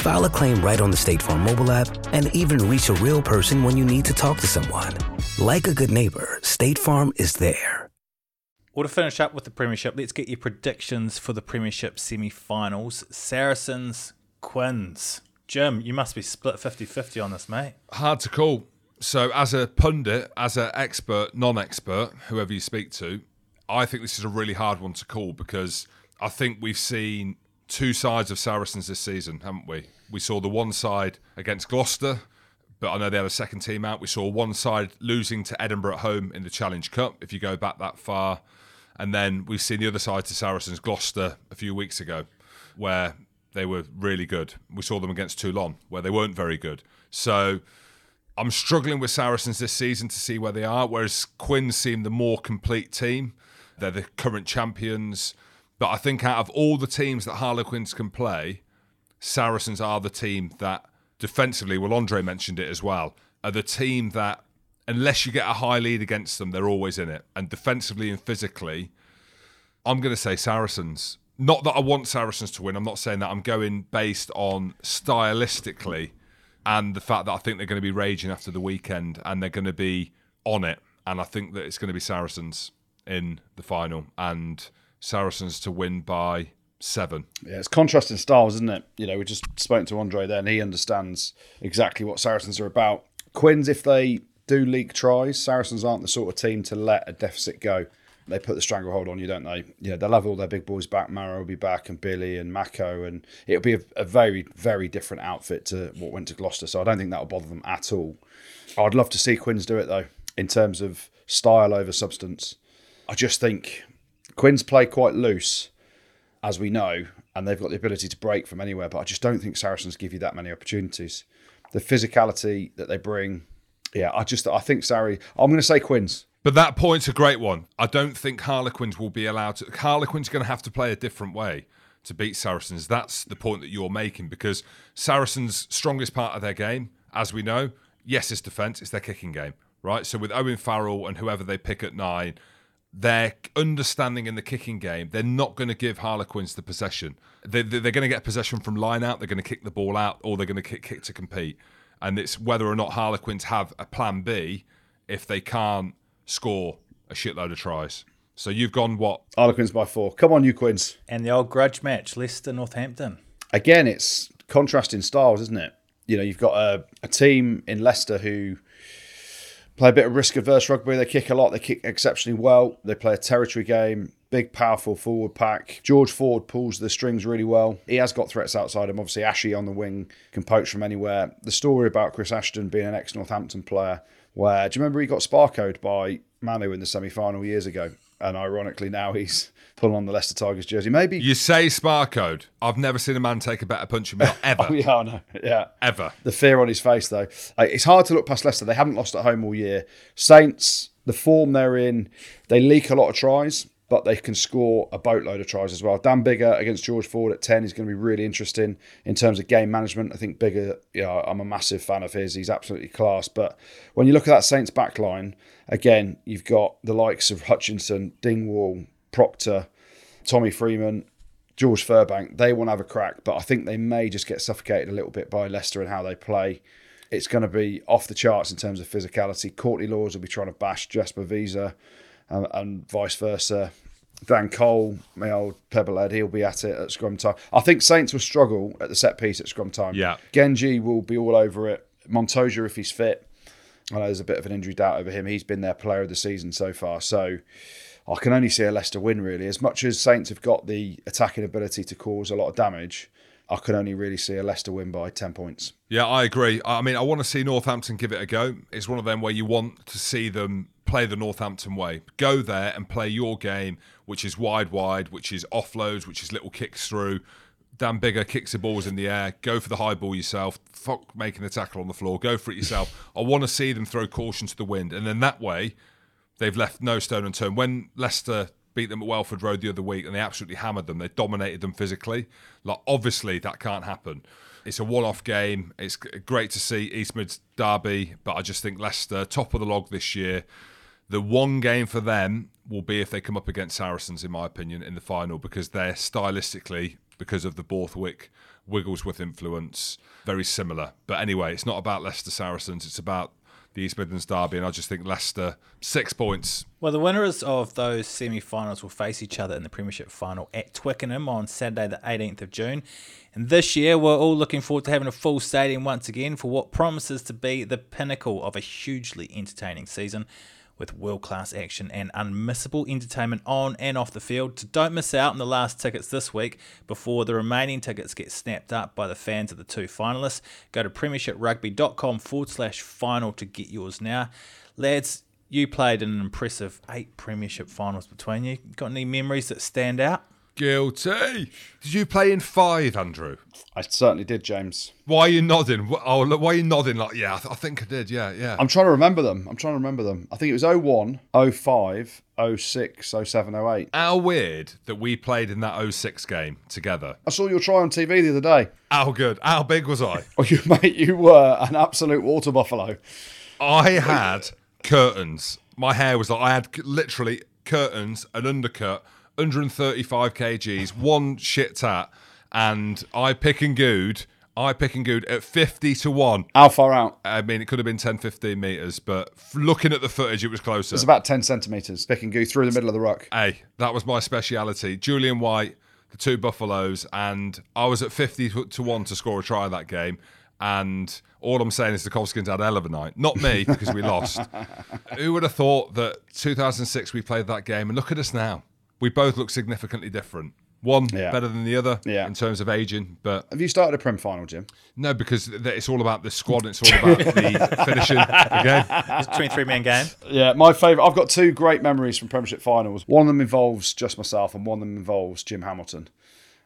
File a claim right on the State Farm mobile app and even reach a real person when you need to talk to someone. Like a good neighbor, State Farm is there. Well, to finish up with the Premiership, let's get your predictions for the Premiership semi finals Saracens, Quins. Jim, you must be split 50 50 on this, mate. Hard to call. So, as a pundit, as an expert, non expert, whoever you speak to, I think this is a really hard one to call because I think we've seen two sides of Saracens this season, haven't we? We saw the one side against Gloucester, but I know they had a second team out. We saw one side losing to Edinburgh at home in the Challenge Cup, if you go back that far. And then we've seen the other side to Saracens, Gloucester, a few weeks ago, where they were really good. We saw them against Toulon, where they weren't very good. So I'm struggling with Saracens this season to see where they are, whereas Quins seem the more complete team. They're the current champions. But I think out of all the teams that Harlequins can play, Saracens are the team that defensively, well, Andre mentioned it as well, are the team that, unless you get a high lead against them, they're always in it. And defensively and physically, I'm going to say Saracens. Not that I want Saracens to win. I'm not saying that. I'm going based on stylistically and the fact that I think they're going to be raging after the weekend and they're going to be on it. And I think that it's going to be Saracens in the final and Saracens to win by seven. Yeah, it's contrasting styles, isn't it? You know, we just spoke to Andre there, and he understands exactly what Saracens are about. Quins, if they do leak tries, Saracens aren't the sort of team to let a deficit go. they put the stranglehold on you, don't they? Know, they'll have all their big boys back. Maro will be back, and Billy and Mako, and it'll be a, a very, very different outfit to what went to Gloucester. So I don't think that'll bother them at all. I'd love to see Quins do it though, in terms of style over substance. I just think Quins play quite loose, as we know, and they've got the ability to break from anywhere. But I just don't think Saracens give you that many opportunities. The physicality that they bring, yeah, I just I think Sarri. I'm going to say Quins. But that point's a great one. I don't think Harlequins will be allowed to. Harlequins going to have to play a different way to beat Saracens. That's the point that you're making because Saracens' strongest part of their game, as we know, yes, it's defence, it's their kicking game, right? So with Owen Farrell and whoever they pick at nine, their understanding in the kicking game, they're not going to give Harlequins the possession. They, they, are going to get possession from line out, they're going to kick the ball out, or they're going to kick, kick to compete. And it's whether or not Harlequins have a plan B if they can't score a shitload of tries. So you've gone what? Harlequins by four. Come on, you Quins. And the old grudge match, Leicester Northampton. Again, it's contrasting styles, isn't it? You know, you've got a, a team in Leicester who play a bit of risk averse rugby. They kick a lot. They kick exceptionally well. They play a territory game. Big, powerful forward pack. George Ford pulls the strings really well. He has got threats outside him. Obviously, Ashy on the wing can poach from anywhere. The story about Chris Ashton being an ex Northampton player, where do you remember he got sparkoed by Manu in the semi final years ago? And ironically, now he's pulling on the Leicester Tigers jersey. Maybe you say Sparcode. I've never seen a man take a better punch in me ever. oh, yeah, I know. Yeah, ever. The fear on his face, though. It's hard to look past Leicester. They haven't lost at home all year. Saints, the form they're in, they leak a lot of tries, but they can score a boatload of tries as well. Dan Biggar against George Ford at ten is going to be really interesting in terms of game management. I think Biggar, you know, I'm a massive fan of his. He's absolutely class. But when you look at that Saints back line, again, you've got the likes of Hutchinson, Dingwall, Proctor, Tommy Freeman, George Furbank. They want to have a crack, but I think they may just get suffocated a little bit by Leicester and how they play. It's going to be off the charts in terms of physicality. Courtney Lawes will be trying to bash Jasper Wiese and, and vice versa. Dan Cole, my old Pebblehead, he'll be at it at scrum time. I think Saints will struggle at the set piece at scrum time. Yeah. Genji will be all over it. Montoya, if he's fit, I know there's a bit of an injury doubt over him. He's been their player of the season so far. So I can only see a Leicester win, really. As much as Saints have got the attacking ability to cause a lot of damage, I can only really see a Leicester win by 10 points. Yeah, I agree. I mean, I want to see Northampton give it a go. It's one of them where you want to see them play the Northampton way. Go there and play your game, which is wide, wide, which is offloads, which is little kicks through. Dan Biggar kicks the balls in the air. Go for the high ball yourself. Fuck making the tackle on the floor. Go for it yourself. I want to see them throw caution to the wind, and then that way, they've left no stone unturned. When Leicester beat them at Welford Road the other week and they absolutely hammered them, they dominated them physically. Like obviously that can't happen. It's a one-off game. It's great to see East Mids derby, but I just think Leicester top of the log this year. The one game for them will be if they come up against Saracens, in my opinion, in the final because they're stylistically because of the Borthwick Wigglesworth influence, very similar. But anyway, it's not about Leicester Saracens, it's about the East Midlands derby, and I just think Leicester six points. Well, the winners of those semi-finals will face each other in the Premiership final at Twickenham on Saturday, the 18th of June. And this year, we're all looking forward to having a full stadium once again for what promises to be the pinnacle of a hugely entertaining season with world class action and unmissable entertainment on and off the field. So don't miss out on the last tickets this week before the remaining tickets get snapped up by the fans of the two finalists. Go to premiershiprugby.com forward slash final to get yours now. Lads, you played in an impressive eight premiership finals between you. Got any memories that stand out? Guilty. Did you play in five, Andrew? I certainly did, James. Why are you nodding? Oh, look, why are you nodding? Like, yeah, I, th- I think I did. Yeah, yeah. I'm trying to remember them. I'm trying to remember them. I think it was 01, 05, 06, 07, 08. How weird that we played in that 06 game together. I saw your try on TV the other day. How good? How big was I? Oh, you mate, you were an absolute water buffalo. I had curtains. My hair was like I had literally curtains, an undercut 135 kgs, one shit tat, and I pick and good. I pick and good at 50 to 1. How far out? I mean, it could have been 10, 15 metres, but looking at the footage, it was closer. It was about 10 centimetres. Pick and goo through the middle of the ruck. Hey, that was my speciality. Julian White, the two Buffaloes, and I was at 50 to 1 to score a try that game. And all I'm saying is the Kovskins had a hell of a night. Not me, because we lost. Who would have thought that 2006 we played that game? And look at us now. We both look significantly different. One Yeah. better than the other Yeah. in terms of aging, but Have you started a Prem final, Jim? no, because th- it's all about the squad. It's all about the finishing the game. It's a 23 man game. Yeah, my favourite. I've got two great memories from Premiership finals. One of them involves just myself, and one of them involves Jim Hamilton.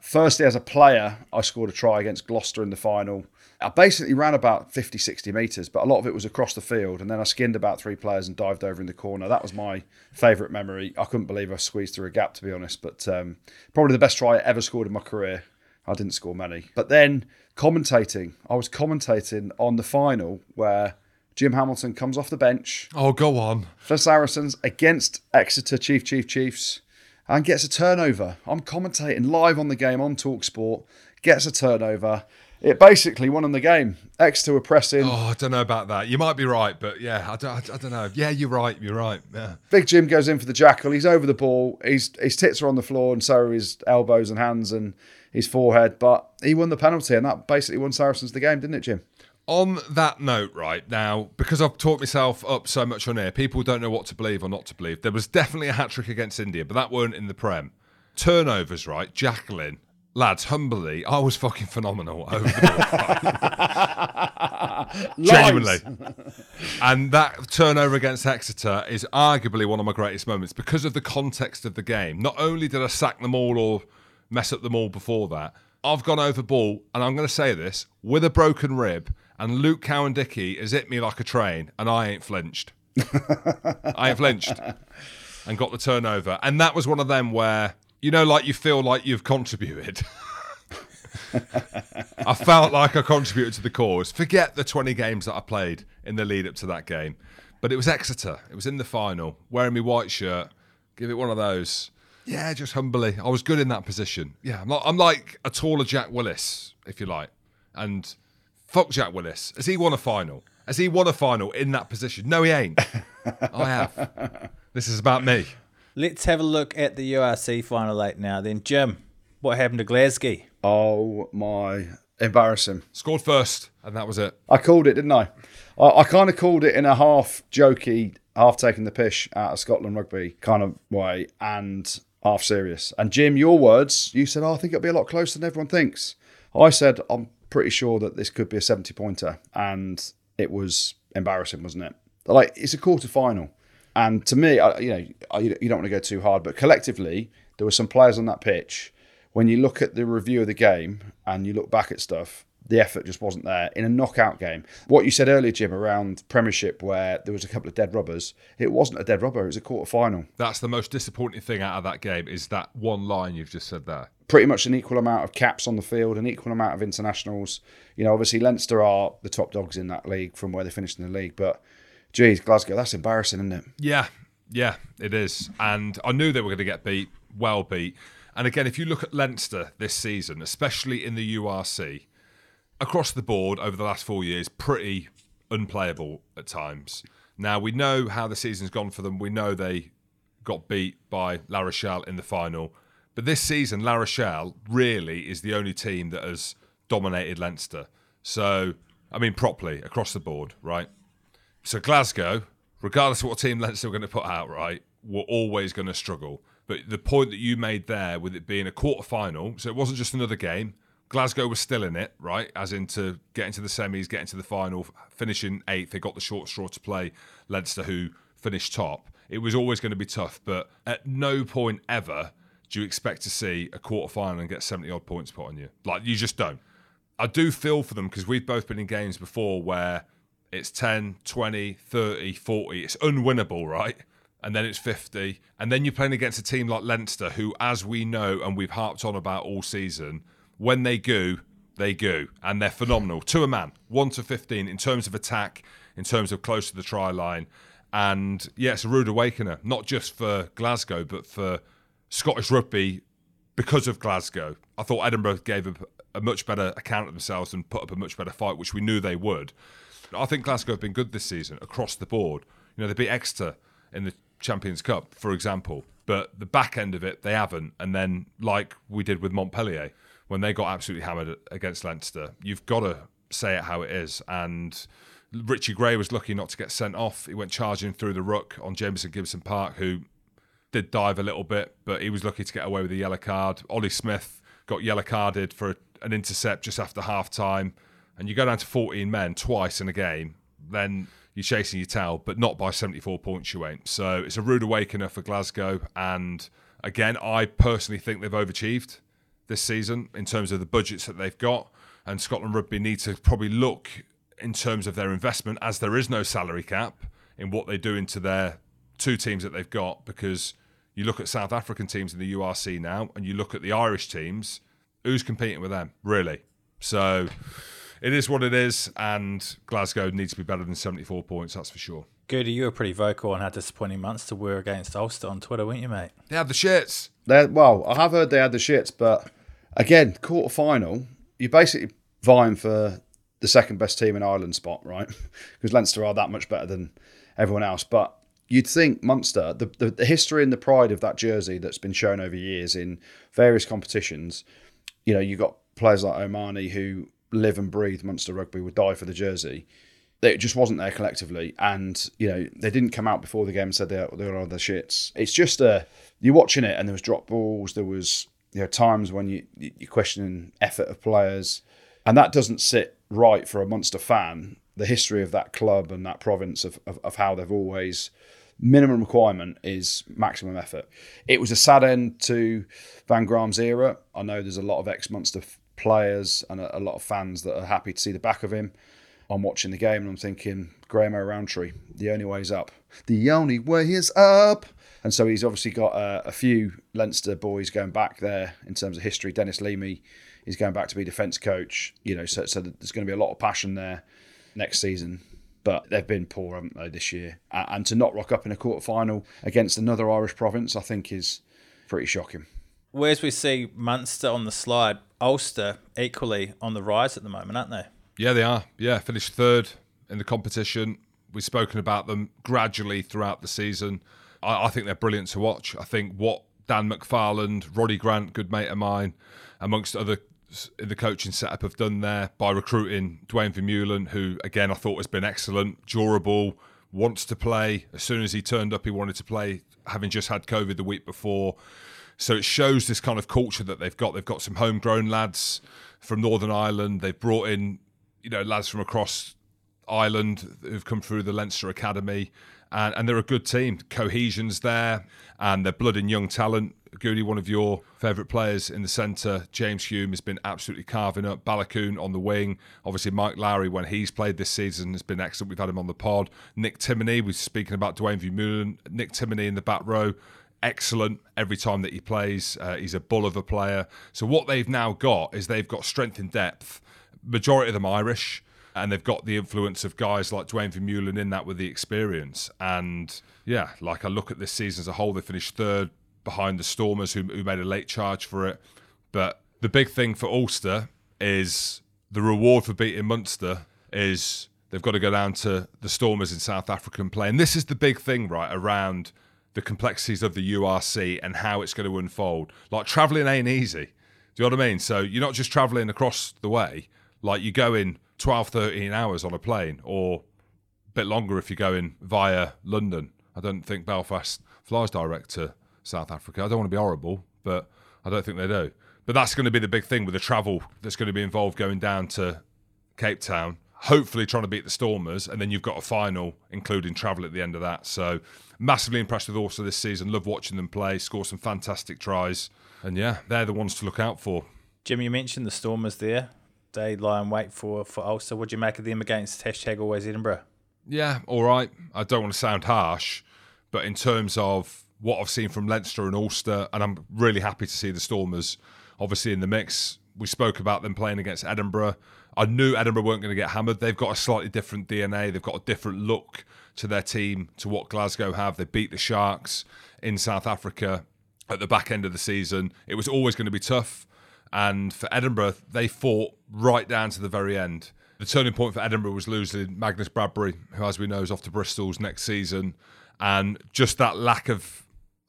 Firstly, as a player, I scored a try against Gloucester in the final. I basically ran about 50, 60 metres, but a lot of it was across the field. And then I skinned about three players and dived over in the corner. That was my favourite memory. I couldn't believe I squeezed through a gap, to be honest. But um, probably the best try I ever scored in my career. I didn't score many. But then commentating, I was commentating on the final where Jim Hamilton comes off the bench Oh, go on. for Saracens against Exeter Chief Chief Chiefs and gets a turnover. I'm commentating live on the game on Talksport, gets a turnover. It basically won them the game. Exeter were pressing. Oh, I don't know about that. You might be right, but yeah, I don't, I, I don't know. Yeah, you're right. You're right. Yeah. Big Jim goes in for the jackal. He's over the ball. He's, his tits are on the floor, and so are his elbows and hands and his forehead. But he won the penalty, and that basically won Saracens the game, didn't it, Jim? On that note, right now, because I've taught myself up so much on here, people don't know what to believe or not to believe. There was definitely a hat trick against India, but that weren't in the Prem. Turnovers, right? Jacqueline. Lads, humbly, I was fucking phenomenal over the ball. Genuinely. and that turnover against Exeter is arguably one of my greatest moments because of the context of the game. Not only did I sack them all or mess up them all before that, I've gone over ball, and I'm going to say this with a broken rib, and Luke Cowan-Dickie has hit me like a train, and I ain't flinched. I ain't flinched and got the turnover. And that was one of them where, you know, like you feel like you've contributed. I felt like I contributed to the cause. Forget the 20 games that I played in the lead up to that game. But it was Exeter. It was in the final, wearing my white shirt. Give it one of those. Yeah, just humbly. I was good in that position. Yeah, I'm like, I'm like a taller Jack Willis, if you like. And fuck Jack Willis. Has he won a final? Has he won a final in that position? No, he ain't. I have. This is about me. Let's have a look at the URC final eight now. Then, Jim, what happened to Glasgow? Oh, my. Embarrassing. Scored first, and that was it. I called it, didn't I? I, I kind of called it in a half jokey, half taking the pish out of Scotland rugby kind of way, and half serious. And Jim, your words, you said, oh, I think it'll be a lot closer than everyone thinks. I said, I'm pretty sure that this could be a 70 pointer. And it was embarrassing, wasn't it? Like, it's a quarter final. And to me, I, you know, I, you don't want to go too hard, but collectively, there were some players on that pitch. When you look at the review of the game and you look back at stuff, the effort just wasn't there in a knockout game. What you said earlier, Jim, around Premiership, where there was a couple of dead rubbers, it wasn't a dead rubber; it was a quarter final. That's the most disappointing thing out of that game is that one line you've just said there. Pretty much an equal amount of caps on the field, an equal amount of internationals. You know, obviously Leinster are the top dogs in that league from where they finished in the league, but geez, Glasgow, that's embarrassing, isn't it? Yeah, yeah, it is. And I knew they were going to get beat, well beat. And again, if you look at Leinster this season, especially in the URC, across the board over the last four years, pretty unplayable at times. Now, we know how the season's gone for them. We know they got beat by La Rochelle in the final. But this season, La Rochelle really is the only team that has dominated Leinster. So, I mean, properly across the board, right? So Glasgow, regardless of what team Leinster were going to put out, right, were always going to struggle. But the point that you made there, with it being a quarter final, so it wasn't just another game. Glasgow was still in it, right? As in to get into the semis, get into the final, finishing eighth. They got the short straw to play Leinster, who finished top. It was always going to be tough, but at no point ever do you expect to see a quarter final and get 70 odd points put on you. Like, you just don't. I do feel for them because we've both been in games before where it's 10, 20, 30, 40. It's unwinnable, right? And then it's 50. And then you're playing against a team like Leinster, who, as we know and we've harped on about all season, when they go, they go. And they're phenomenal to a man, 1 to 15 in terms of attack, in terms of close to the try line. And yeah, it's a rude awakener, not just for Glasgow, but for Scottish rugby because of Glasgow. I thought Edinburgh gave a, a much better account of themselves and put up a much better fight, which we knew they would. I think Glasgow have been good this season across the board. You know, they beat Exeter in the Champions Cup, for example, but the back end of it, they haven't. And then, like we did with Montpellier, when they got absolutely hammered against Leinster, you've got to say it how it is. And Richie Gray was lucky not to get sent off. He went charging through the ruck on Jamison Gibson Park, who did dive a little bit, but he was lucky to get away with a yellow card. Ollie Smith got yellow carded for an intercept just after half time. And you go down to 14 men twice in a game, then you're chasing your tail, but not by 74 points you ain't. So it's a rude awakener for Glasgow. And again, I personally think they've overachieved this season in terms of the budgets that they've got. And Scotland Rugby need to probably look in terms of their investment, as there is no salary cap, in what they do into their two teams that they've got. Because you look at South African teams in the URC now, and you look at the Irish teams, who's competing with them, really? So it is what it is, and Glasgow needs to be better than 74 points, that's for sure. Goody, you were pretty vocal on how disappointing Munster were against Ulster on Twitter, weren't you, mate? They had the shits. They're, well, I have heard they had the shits, but again, quarter final, you're basically vying for the second best team in Ireland spot, right? because Leinster are that much better than everyone else. But you'd think Munster, the, the, the history and the pride of that jersey that's been shown over years in various competitions, you know, you've got players like O'Mahony who live and breathe Munster rugby, would die for the jersey. It just wasn't there collectively, and you know they didn't come out before the game and said they they were on the shits. It's just a uh, you're watching it, and there was drop balls, there was you know times when you you're questioning effort of players, and that doesn't sit right for a Munster fan. The history of that club and that province of, of, of how they've always minimum requirement is maximum effort. It was a sad end to Van Graan's era. I know there's a lot of ex Munster players and a, a, lot of fans that are happy to see the back of him. I'm watching the game and I'm thinking, Graham O'Rowntree, the only way is up. The only way is up. And so he's obviously got a, a few Leinster boys going back there in terms of history. Denis Leamy is going back to be defence coach. You know, so, so there's going to be a lot of passion there next season. But they've been poor, haven't they, this year? And to not rock up in a quarter final against another Irish province, I think is pretty shocking. Whereas we see Munster on the slide, Ulster equally on the rise at the moment, aren't they? Yeah, they are. Yeah, finished third in the competition. We've spoken about them gradually throughout the season. I, I think they're brilliant to watch. I think what Dan McFarland, Roddy Grant, good mate of mine, amongst other in the coaching setup have done there by recruiting Duane Vermeulen, who again I thought has been excellent, durable, wants to play. As soon as he turned up, he wanted to play, having just had COVID the week before. So it shows this kind of culture that they've got. They've got some homegrown lads from Northern Ireland. They've brought in, you know, lads from across Ireland who've come through the Leinster Academy. And, and they're a good team. Cohesion's there, and they're blood and young talent. Goody, one of your favourite players in the centre, James Hume, has been absolutely carving up. Baloucoune on the wing. Obviously, Mike Lowry, when he's played this season, has been excellent. We've had him on the pod. Nick Timoney, we're speaking about Duane Vermeulen. Nick Timoney in the back row excellent every time that he plays. Uh, he's a bull of a player. So what they've now got is they've got strength in depth. Majority of them Irish, and they've got the influence of guys like Duane Vermeulen in that with the experience. And yeah, like I look at this season as a whole, they finished third behind the Stormers, who, who made a late charge for it. But the big thing for Ulster is the reward for beating Munster is they've got to go down to the Stormers in South Africa and play. And this is the big thing, right, around the complexities of the URC and how it's going to unfold. Like traveling ain't easy. Do you know what I mean? So you're not just traveling across the way. Like you go in 12, 13 hours on a plane, or a bit longer if you're going via London. I don't think Belfast flies direct to South Africa. I don't want to be horrible, but I don't think they do. But that's going to be the big thing with the travel that's going to be involved going down to Cape Town hopefully trying to beat the Stormers, and then you've got a final, including travel at the end of that. So, massively impressed with Ulster this season. Love watching them play, score some fantastic tries, and yeah, they're the ones to look out for. Jim, you mentioned the Stormers there. They lie in wait for for Ulster. What do you make of them against hashtag Always Edinburgh? Yeah, all right. I don't want to sound harsh, but in terms of what I've seen from Leinster and Ulster, and I'm really happy to see the Stormers obviously in the mix. We spoke about them playing against Edinburgh. I knew Edinburgh weren't going to get hammered. They've got a slightly different DNA. They've got a different look to their team to what Glasgow have. They beat the Sharks in South Africa at the back end of the season. It was always going to be tough. And for Edinburgh, they fought right down to the very end. The turning point for Edinburgh was losing Magnus Bradbury, who, as we know, is off to Bristol's next season. And just that lack of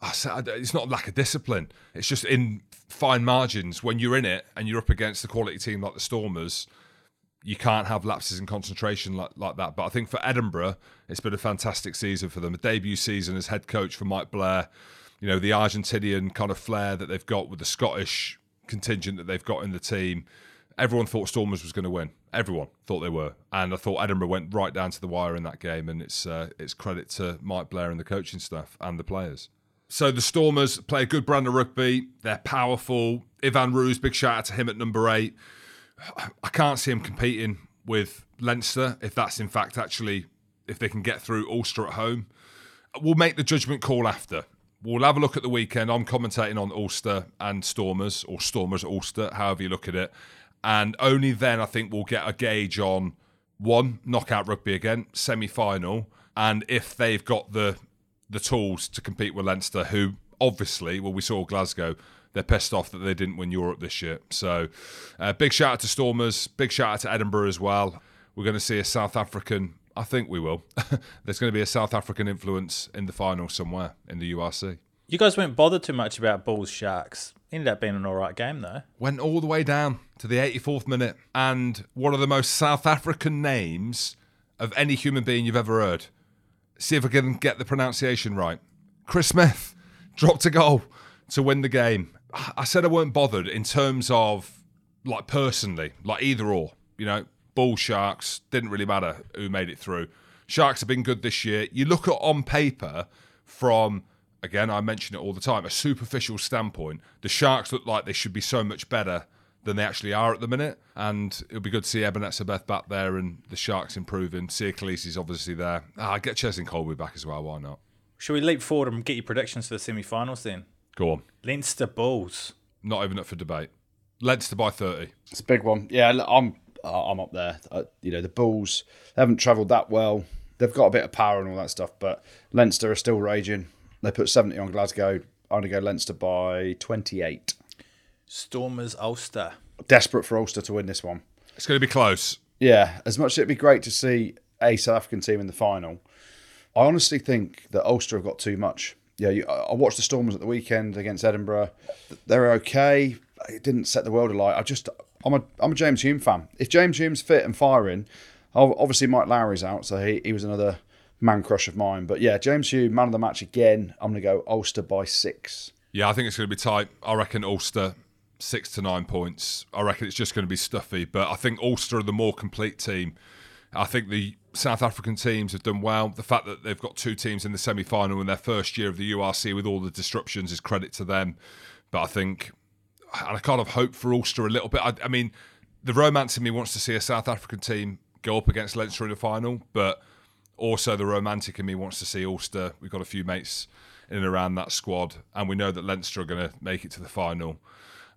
it's not lack of discipline. It's just in fine margins when you're in it and you're up against a quality team like the Stormers you can't have lapses in concentration like, like that. But I think for Edinburgh, it's been a fantastic season for them. A debut season as head coach for Mike Blair. You know, the Argentinian kind of flair that they've got with the Scottish contingent that they've got in the team. Everyone thought Stormers was going to win. Everyone thought they were, and I thought Edinburgh went right down to the wire in that game. And it's uh, it's credit to Mike Blair and the coaching staff and the players. So the Stormers play a good brand of rugby. They're powerful. Evan Roos, big shout out to him at number eight. I can't see him competing with Leinster if that's in fact actually if they can get through Ulster at home. We'll make the judgment call after. We'll have a look at the weekend. I'm commentating on Ulster and Stormers or Stormers Ulster, however you look at it. And only then I think we'll get a gauge on one, knockout rugby again, semi final, and if they've got the the tools to compete with Leinster, who obviously, well, we saw Glasgow, they're pissed off that they didn't win Europe this year. So, uh, big shout out to Stormers, big shout out to Edinburgh as well. We're going to see a South African. I think we will. There's going to be a South African influence in the final somewhere in the URC. You guys weren't bothered too much about Bulls Sharks. Ended up being an all right game though. Went all the way down to the 84th minute, and one of the most South African names of any human being you've ever heard. See if I can get the pronunciation right. Chris Smith dropped a goal to win the game. I said I weren't bothered in terms of like personally, like either or. You know, Bull Sharks didn't really matter who made it through. Sharks have been good this year. You look at on paper from again, I mention it all the time, a superficial standpoint. The Sharks look like they should be so much better than they actually are at the minute. And it'll be good to see Eben Etzebeth back there and the Sharks improving. Siya is obviously there. Ah, get Cheslin Kolbe back as well. Why not? Should we leap forward and get your predictions for the semi finals then? Go on. Leinster Bulls. Not even up for debate. Leinster by 30. It's a big one. Yeah, I'm I'm up there. Uh, you know, the Bulls haven't travelled that well. They've got a bit of power and all that stuff, but Leinster are still raging. They put 70 on Glasgow. I'm going to go Leinster by 28. Stormers Ulster. Desperate for Ulster to win this one. It's going to be close. Yeah, as much as it'd be great to see a South African team in the final, I honestly think that Ulster have got too much. Yeah, you, I watched the Stormers at the weekend against Edinburgh. They're okay. It didn't set the world alight. I just, I'm a, I'm a James Hume fan. If James Hume's fit and firing, obviously Mike Lowry's out, so he, he was another man crush of mine. But yeah, James Hume, man of the match again. I'm going to go Ulster by six. Yeah, I think it's going to be tight. I reckon Ulster six to nine points. I reckon it's just going to be stuffy. But I think Ulster are the more complete team. I think the South African teams have done well. The fact that they've got two teams in the semi final in their first year of the URC with all the disruptions is credit to them. But I think, and I kind of hope for Ulster a little bit. I, I mean, the romance in me wants to see a South African team go up against Leinster in the final, but also the romantic in me wants to see Ulster. We've got a few mates in and around that squad, and we know that Leinster are going to make it to the final,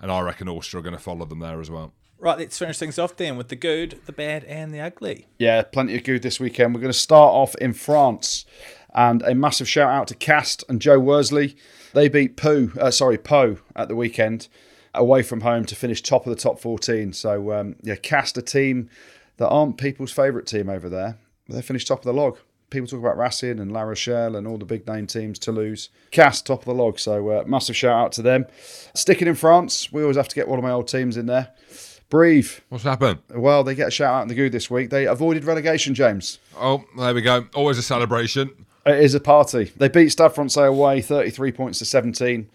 and I reckon Ulster are going to follow them there as well. Right, let's finish things off then with the good, the bad, and the ugly. Yeah, plenty of good this weekend. We're going to start off in France, and a massive shout out to Castres and Joe Worsley. They beat Pau, uh, sorry, Pau at the weekend away from home to finish top of the top 14. So um, yeah, Castres a team that aren't people's favourite team over there. They finished top of the log. People talk about Racing and La Rochelle and all the big name teams, Toulouse. Castres top of the log. So uh, massive shout out to them. Sticking in France, we always have to get one of my old teams in there. Brive. What's happened? Well, they get a shout out in the good this week. They avoided relegation, James. Oh, there we go. Always a celebration. It is a party. They beat Stade Francais away 33 points to 17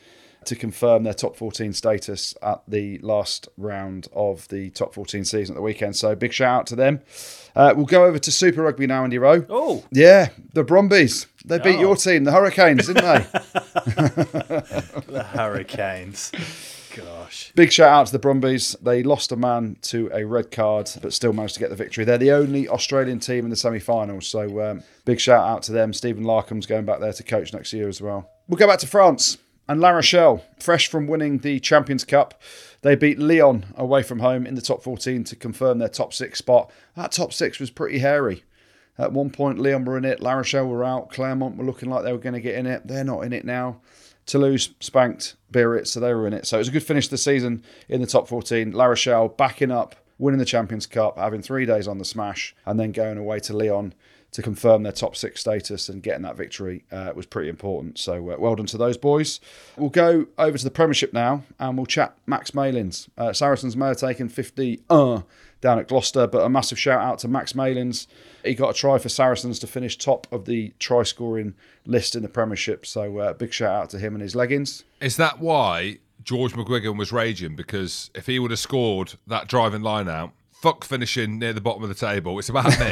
to confirm their top 14 status at the last round of the top 14 season at the weekend. So big shout out to them. Uh, we'll go over to Super Rugby now, Andy Rowe. Oh. Yeah, the Brumbies. They beat Oh. your team, the Hurricanes, didn't they? The Hurricanes. Gosh. Big shout out to the Brumbies. They lost a man to a red card, but still managed to get the victory. They're the only Australian team in the semi finals. So um, big shout out to them. Stephen Larkham's going back there to coach next year as well. We'll go back to France. And La Rochelle, fresh from winning the Champions Cup, they beat Lyon away from home in the top 14 to confirm their top six spot. That top six was pretty hairy. At one point, Lyon were in it, La Rochelle were out, Clermont were looking like they were going to get in it. They're not in it now. Toulouse spanked Biarritz, so they were in it. So it was a good finish to the season in the top 14. La Rochelle backing up, winning the Champions Cup, having three days on the smash, and then going away to Lyon to confirm their top six status and getting that victory uh, was pretty important. So uh, well done to those boys. We'll go over to the Premiership now and we'll chat Max Malins. Uh, Saracens may have taken 50 uh, down at Gloucester, but a massive shout out to Max Malins. He got a try for Saracens to finish top of the try scoring list in the Premiership. So uh, big shout out to him and his leggings. Is that why George McGuigan was raging? Because if he would have scored that driving line out, fuck finishing near the bottom of the table. It's about me.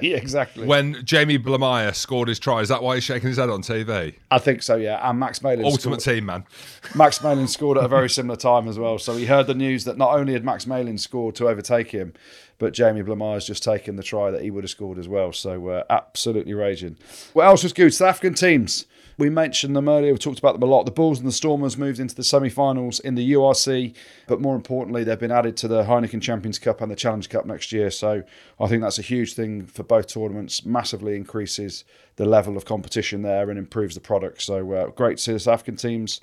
yeah, exactly. When Jamie Blamire scored his try, is that why he's shaking his head on TV? I think so, yeah. And Max Malin. Ultimate scored, team, man. Max Malin scored at a very similar time as well. So he heard the news that not only had Max Malin scored to overtake him, but Jamie Blamire's just taken the try that he would have scored as well. So uh, absolutely raging. What else was good? South African teams. We mentioned them earlier. We talked about them a lot. The Bulls and the Stormers moved into the semi-finals in the URC, but more importantly, they've been added to the Heineken Champions Cup and the Challenge Cup next year. So I think that's a huge thing for both tournaments. Massively increases the level of competition there and improves the product. So uh, great to see the South African teams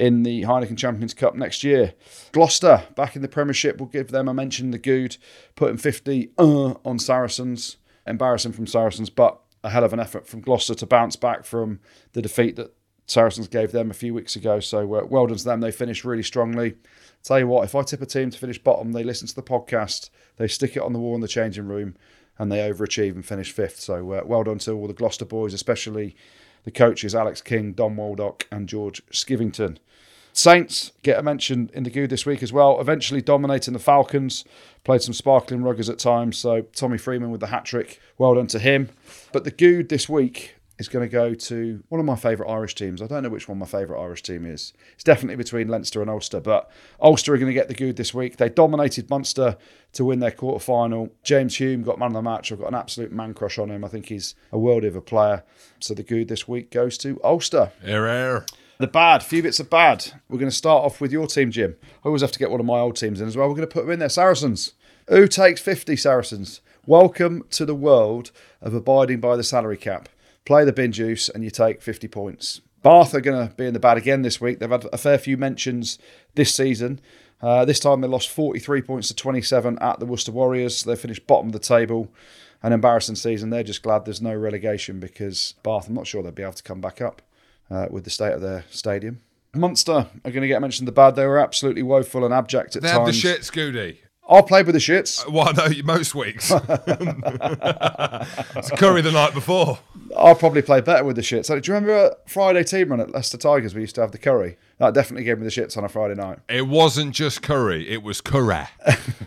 in the Heineken Champions Cup next year. Gloucester back in the Premiership. We'll give them a mention. The good putting 50 uh, on Saracens. Embarrassing from Saracens, but a hell of an effort from Gloucester to bounce back from the defeat that Saracens gave them a few weeks ago. So uh, well done to them. They finished really strongly. Tell you what, if I tip a team to finish bottom, they listen to the podcast, they stick it on the wall in the changing room, and they overachieve and finish fifth. So uh, well done to all the Gloucester boys, especially the coaches Alex King, Don Waldock, and George Skivington. Saints get a mention in the good this week as well, eventually dominating the Falcons. Played some sparkling ruggers at times, so Tommy Freeman with the hat trick. Well done to him. But the good this week is going to go to one of my favourite Irish teams. I don't know which one my favourite Irish team is. It's definitely between Leinster and Ulster, but Ulster are going to get the good this week. They dominated Munster to win their quarter final. James Hume got man of the match. I've got an absolute man crush on him. I think he's a world of a player. So the good this week goes to Ulster. Air, air. The bad, few bits of bad. We're going to start off with your team, Jim. I always have to get one of my old teams in as well. We're going to put them in there. Saracens. Who takes 50 Saracens? Welcome to the world of abiding by the salary cap. Play the bin juice and you take 50 points. Bath are going to be in the bad again this week. They've had a fair few mentions this season. Uh, this time they lost 43 points to 27 at the Worcester Warriors. They finished bottom of the table. An embarrassing season. They're just glad there's no relegation because Bath, I'm not sure they'll be able to come back up uh, with the state of their stadium. Munster are going to get mentioned the bad. They were absolutely woeful and abject at they times. The shit, Scooty. I played with the shits. Well, no, most weeks. it's Curry the night before. I'll probably play better with the shits. So, do you remember a Friday team run at Leicester Tigers? We used to have the curry. That definitely gave me the shits on a Friday night. It wasn't just curry; it was curry.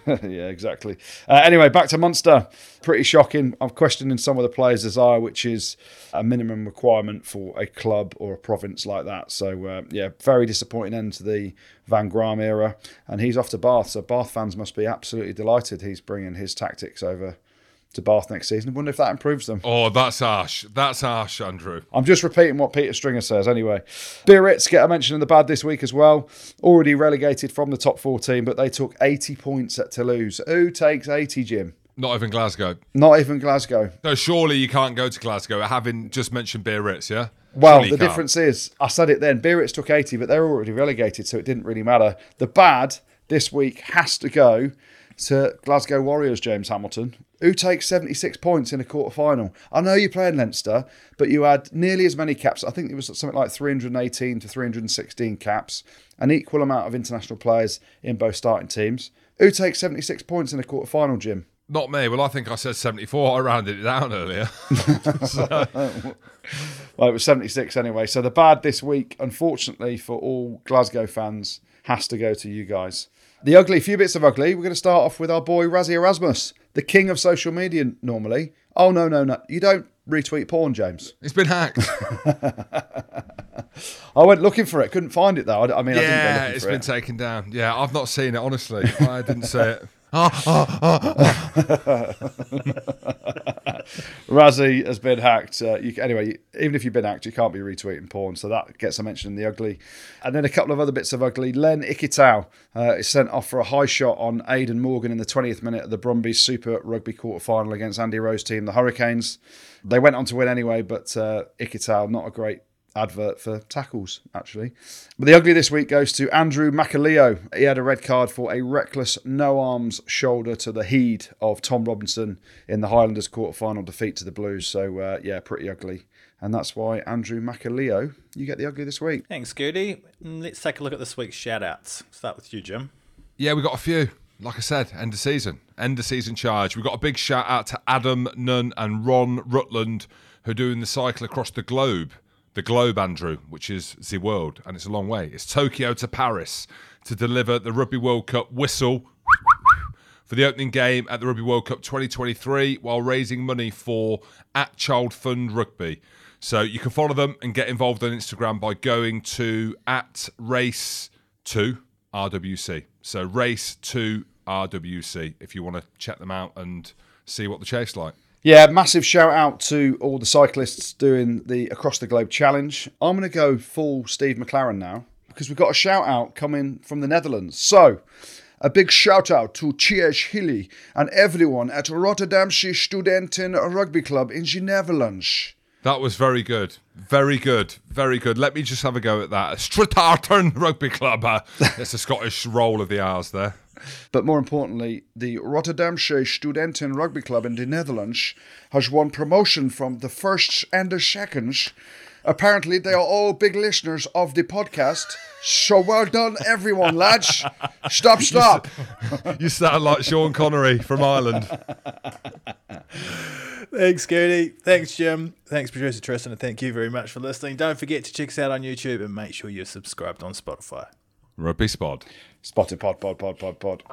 yeah, exactly. Uh, anyway, back to Munster. Pretty shocking. I'm questioning some of the players' desire, which is a minimum requirement for a club or a province like that. So, uh, yeah, very disappointing end to the Van Graan era. And he's off to Bath, so Bath fans must be absolutely delighted he's bringing his tactics over to Bath next season. I wonder if that improves them. Oh, that's harsh. That's harsh, Andrew. I'm just repeating what Peter Stringer says anyway. Biarritz get a mention in the bad this week as well. Already relegated from the top 14, but they took 80 points at Toulouse. Who takes 80, Jim? Not even Glasgow. Not even Glasgow. No, surely you can't go to Glasgow having just mentioned Biarritz, yeah? Well, surely the difference is, I said it then, Biarritz took 80, but they're already relegated, so it didn't really matter. The bad this week has to go to Glasgow Warriors, James Hamilton, who takes 76 points in a quarter final. I know you played Leinster, but you had nearly as many caps. I think it was something like 318 to 316 caps, an equal amount of international players in both starting teams. Who takes 76 points in a quarter final, Jim? Not me. Well, I think I said 74. I rounded it down earlier. so. Well, it was 76 anyway. So the bad this week, unfortunately for all Glasgow fans, has to go to you guys. The ugly, few bits of ugly. We're going to start off with our boy Rassie Erasmus, the king of social media normally. Oh, no, no, no. You don't retweet porn, James. It's been hacked. I went looking for it, couldn't find it though. I, mean, yeah, I it's been it. taken down. Yeah, I've not seen it honestly. I didn't see it. Rassie has been hacked. Uh, you, anyway, even if you've been hacked, you can't be retweeting porn, so that gets a mention in the ugly. And then a couple of other bits of ugly. Len Ikitau uh, is sent off for a high shot on Aidan Morgan in the 20th minute of the Brumbies Super Rugby quarter final against Andy Rowe's team, the Hurricanes. They went on to win anyway, but uh, Ikitau, not a great advert for tackles, actually. But the ugly this week goes to Andrew Makalio. He had a red card for a reckless no arms shoulder to the head of Tom Robinson in the Highlanders quarter final defeat to the Blues. So, uh, yeah, pretty ugly. And that's why Andrew Makalio, you get the ugly this week. Thanks, Gertie. Mm, Let's take a look at this week's shout outs. Start with you, Jim. Yeah, we got a few. Like I said, end of season, end of season charge. We've got a big shout out to Adam Nunn and Ron Rutland, who are doing the cycle across the globe. The globe, Andrew, which is the world, and it's a long way. It's Tokyo to Paris to deliver the Rugby World Cup whistle for the opening game at the Rugby World Cup 2023 while raising money for at Child Fund Rugby. So you can follow them and get involved on Instagram by going to at race to RWC. So race to RWC if you want to check them out and see what the chase like. Yeah, massive shout out to all the cyclists doing the Across the Globe challenge. I'm going to go full Steve McClaren now because we've got a shout out coming from the Netherlands. So, a big shout out to Tjeerd Hilly and everyone at Rotterdamse Studenten Rugby Club in the Netherlands. That was very good. Very good. Very good. Let me just have a go at that. Stratartern Rugby Club. Uh, it's a Scottish roll of the R's there. But more importantly, the Rotterdamse Studenten Rugby Club in the Netherlands has won promotion from the first and the second. Apparently, they are all big listeners of the podcast. So well done, everyone, lads. Stop, stop. You sound like Sean Connery from Ireland. Thanks, Gertie. Thanks, Jim. Thanks, producer Tristan, and thank you very much for listening. Don't forget to check us out on YouTube and make sure you're subscribed on Spotify. Rugby Spod. Spotted pod, pod, pod, pod, pod.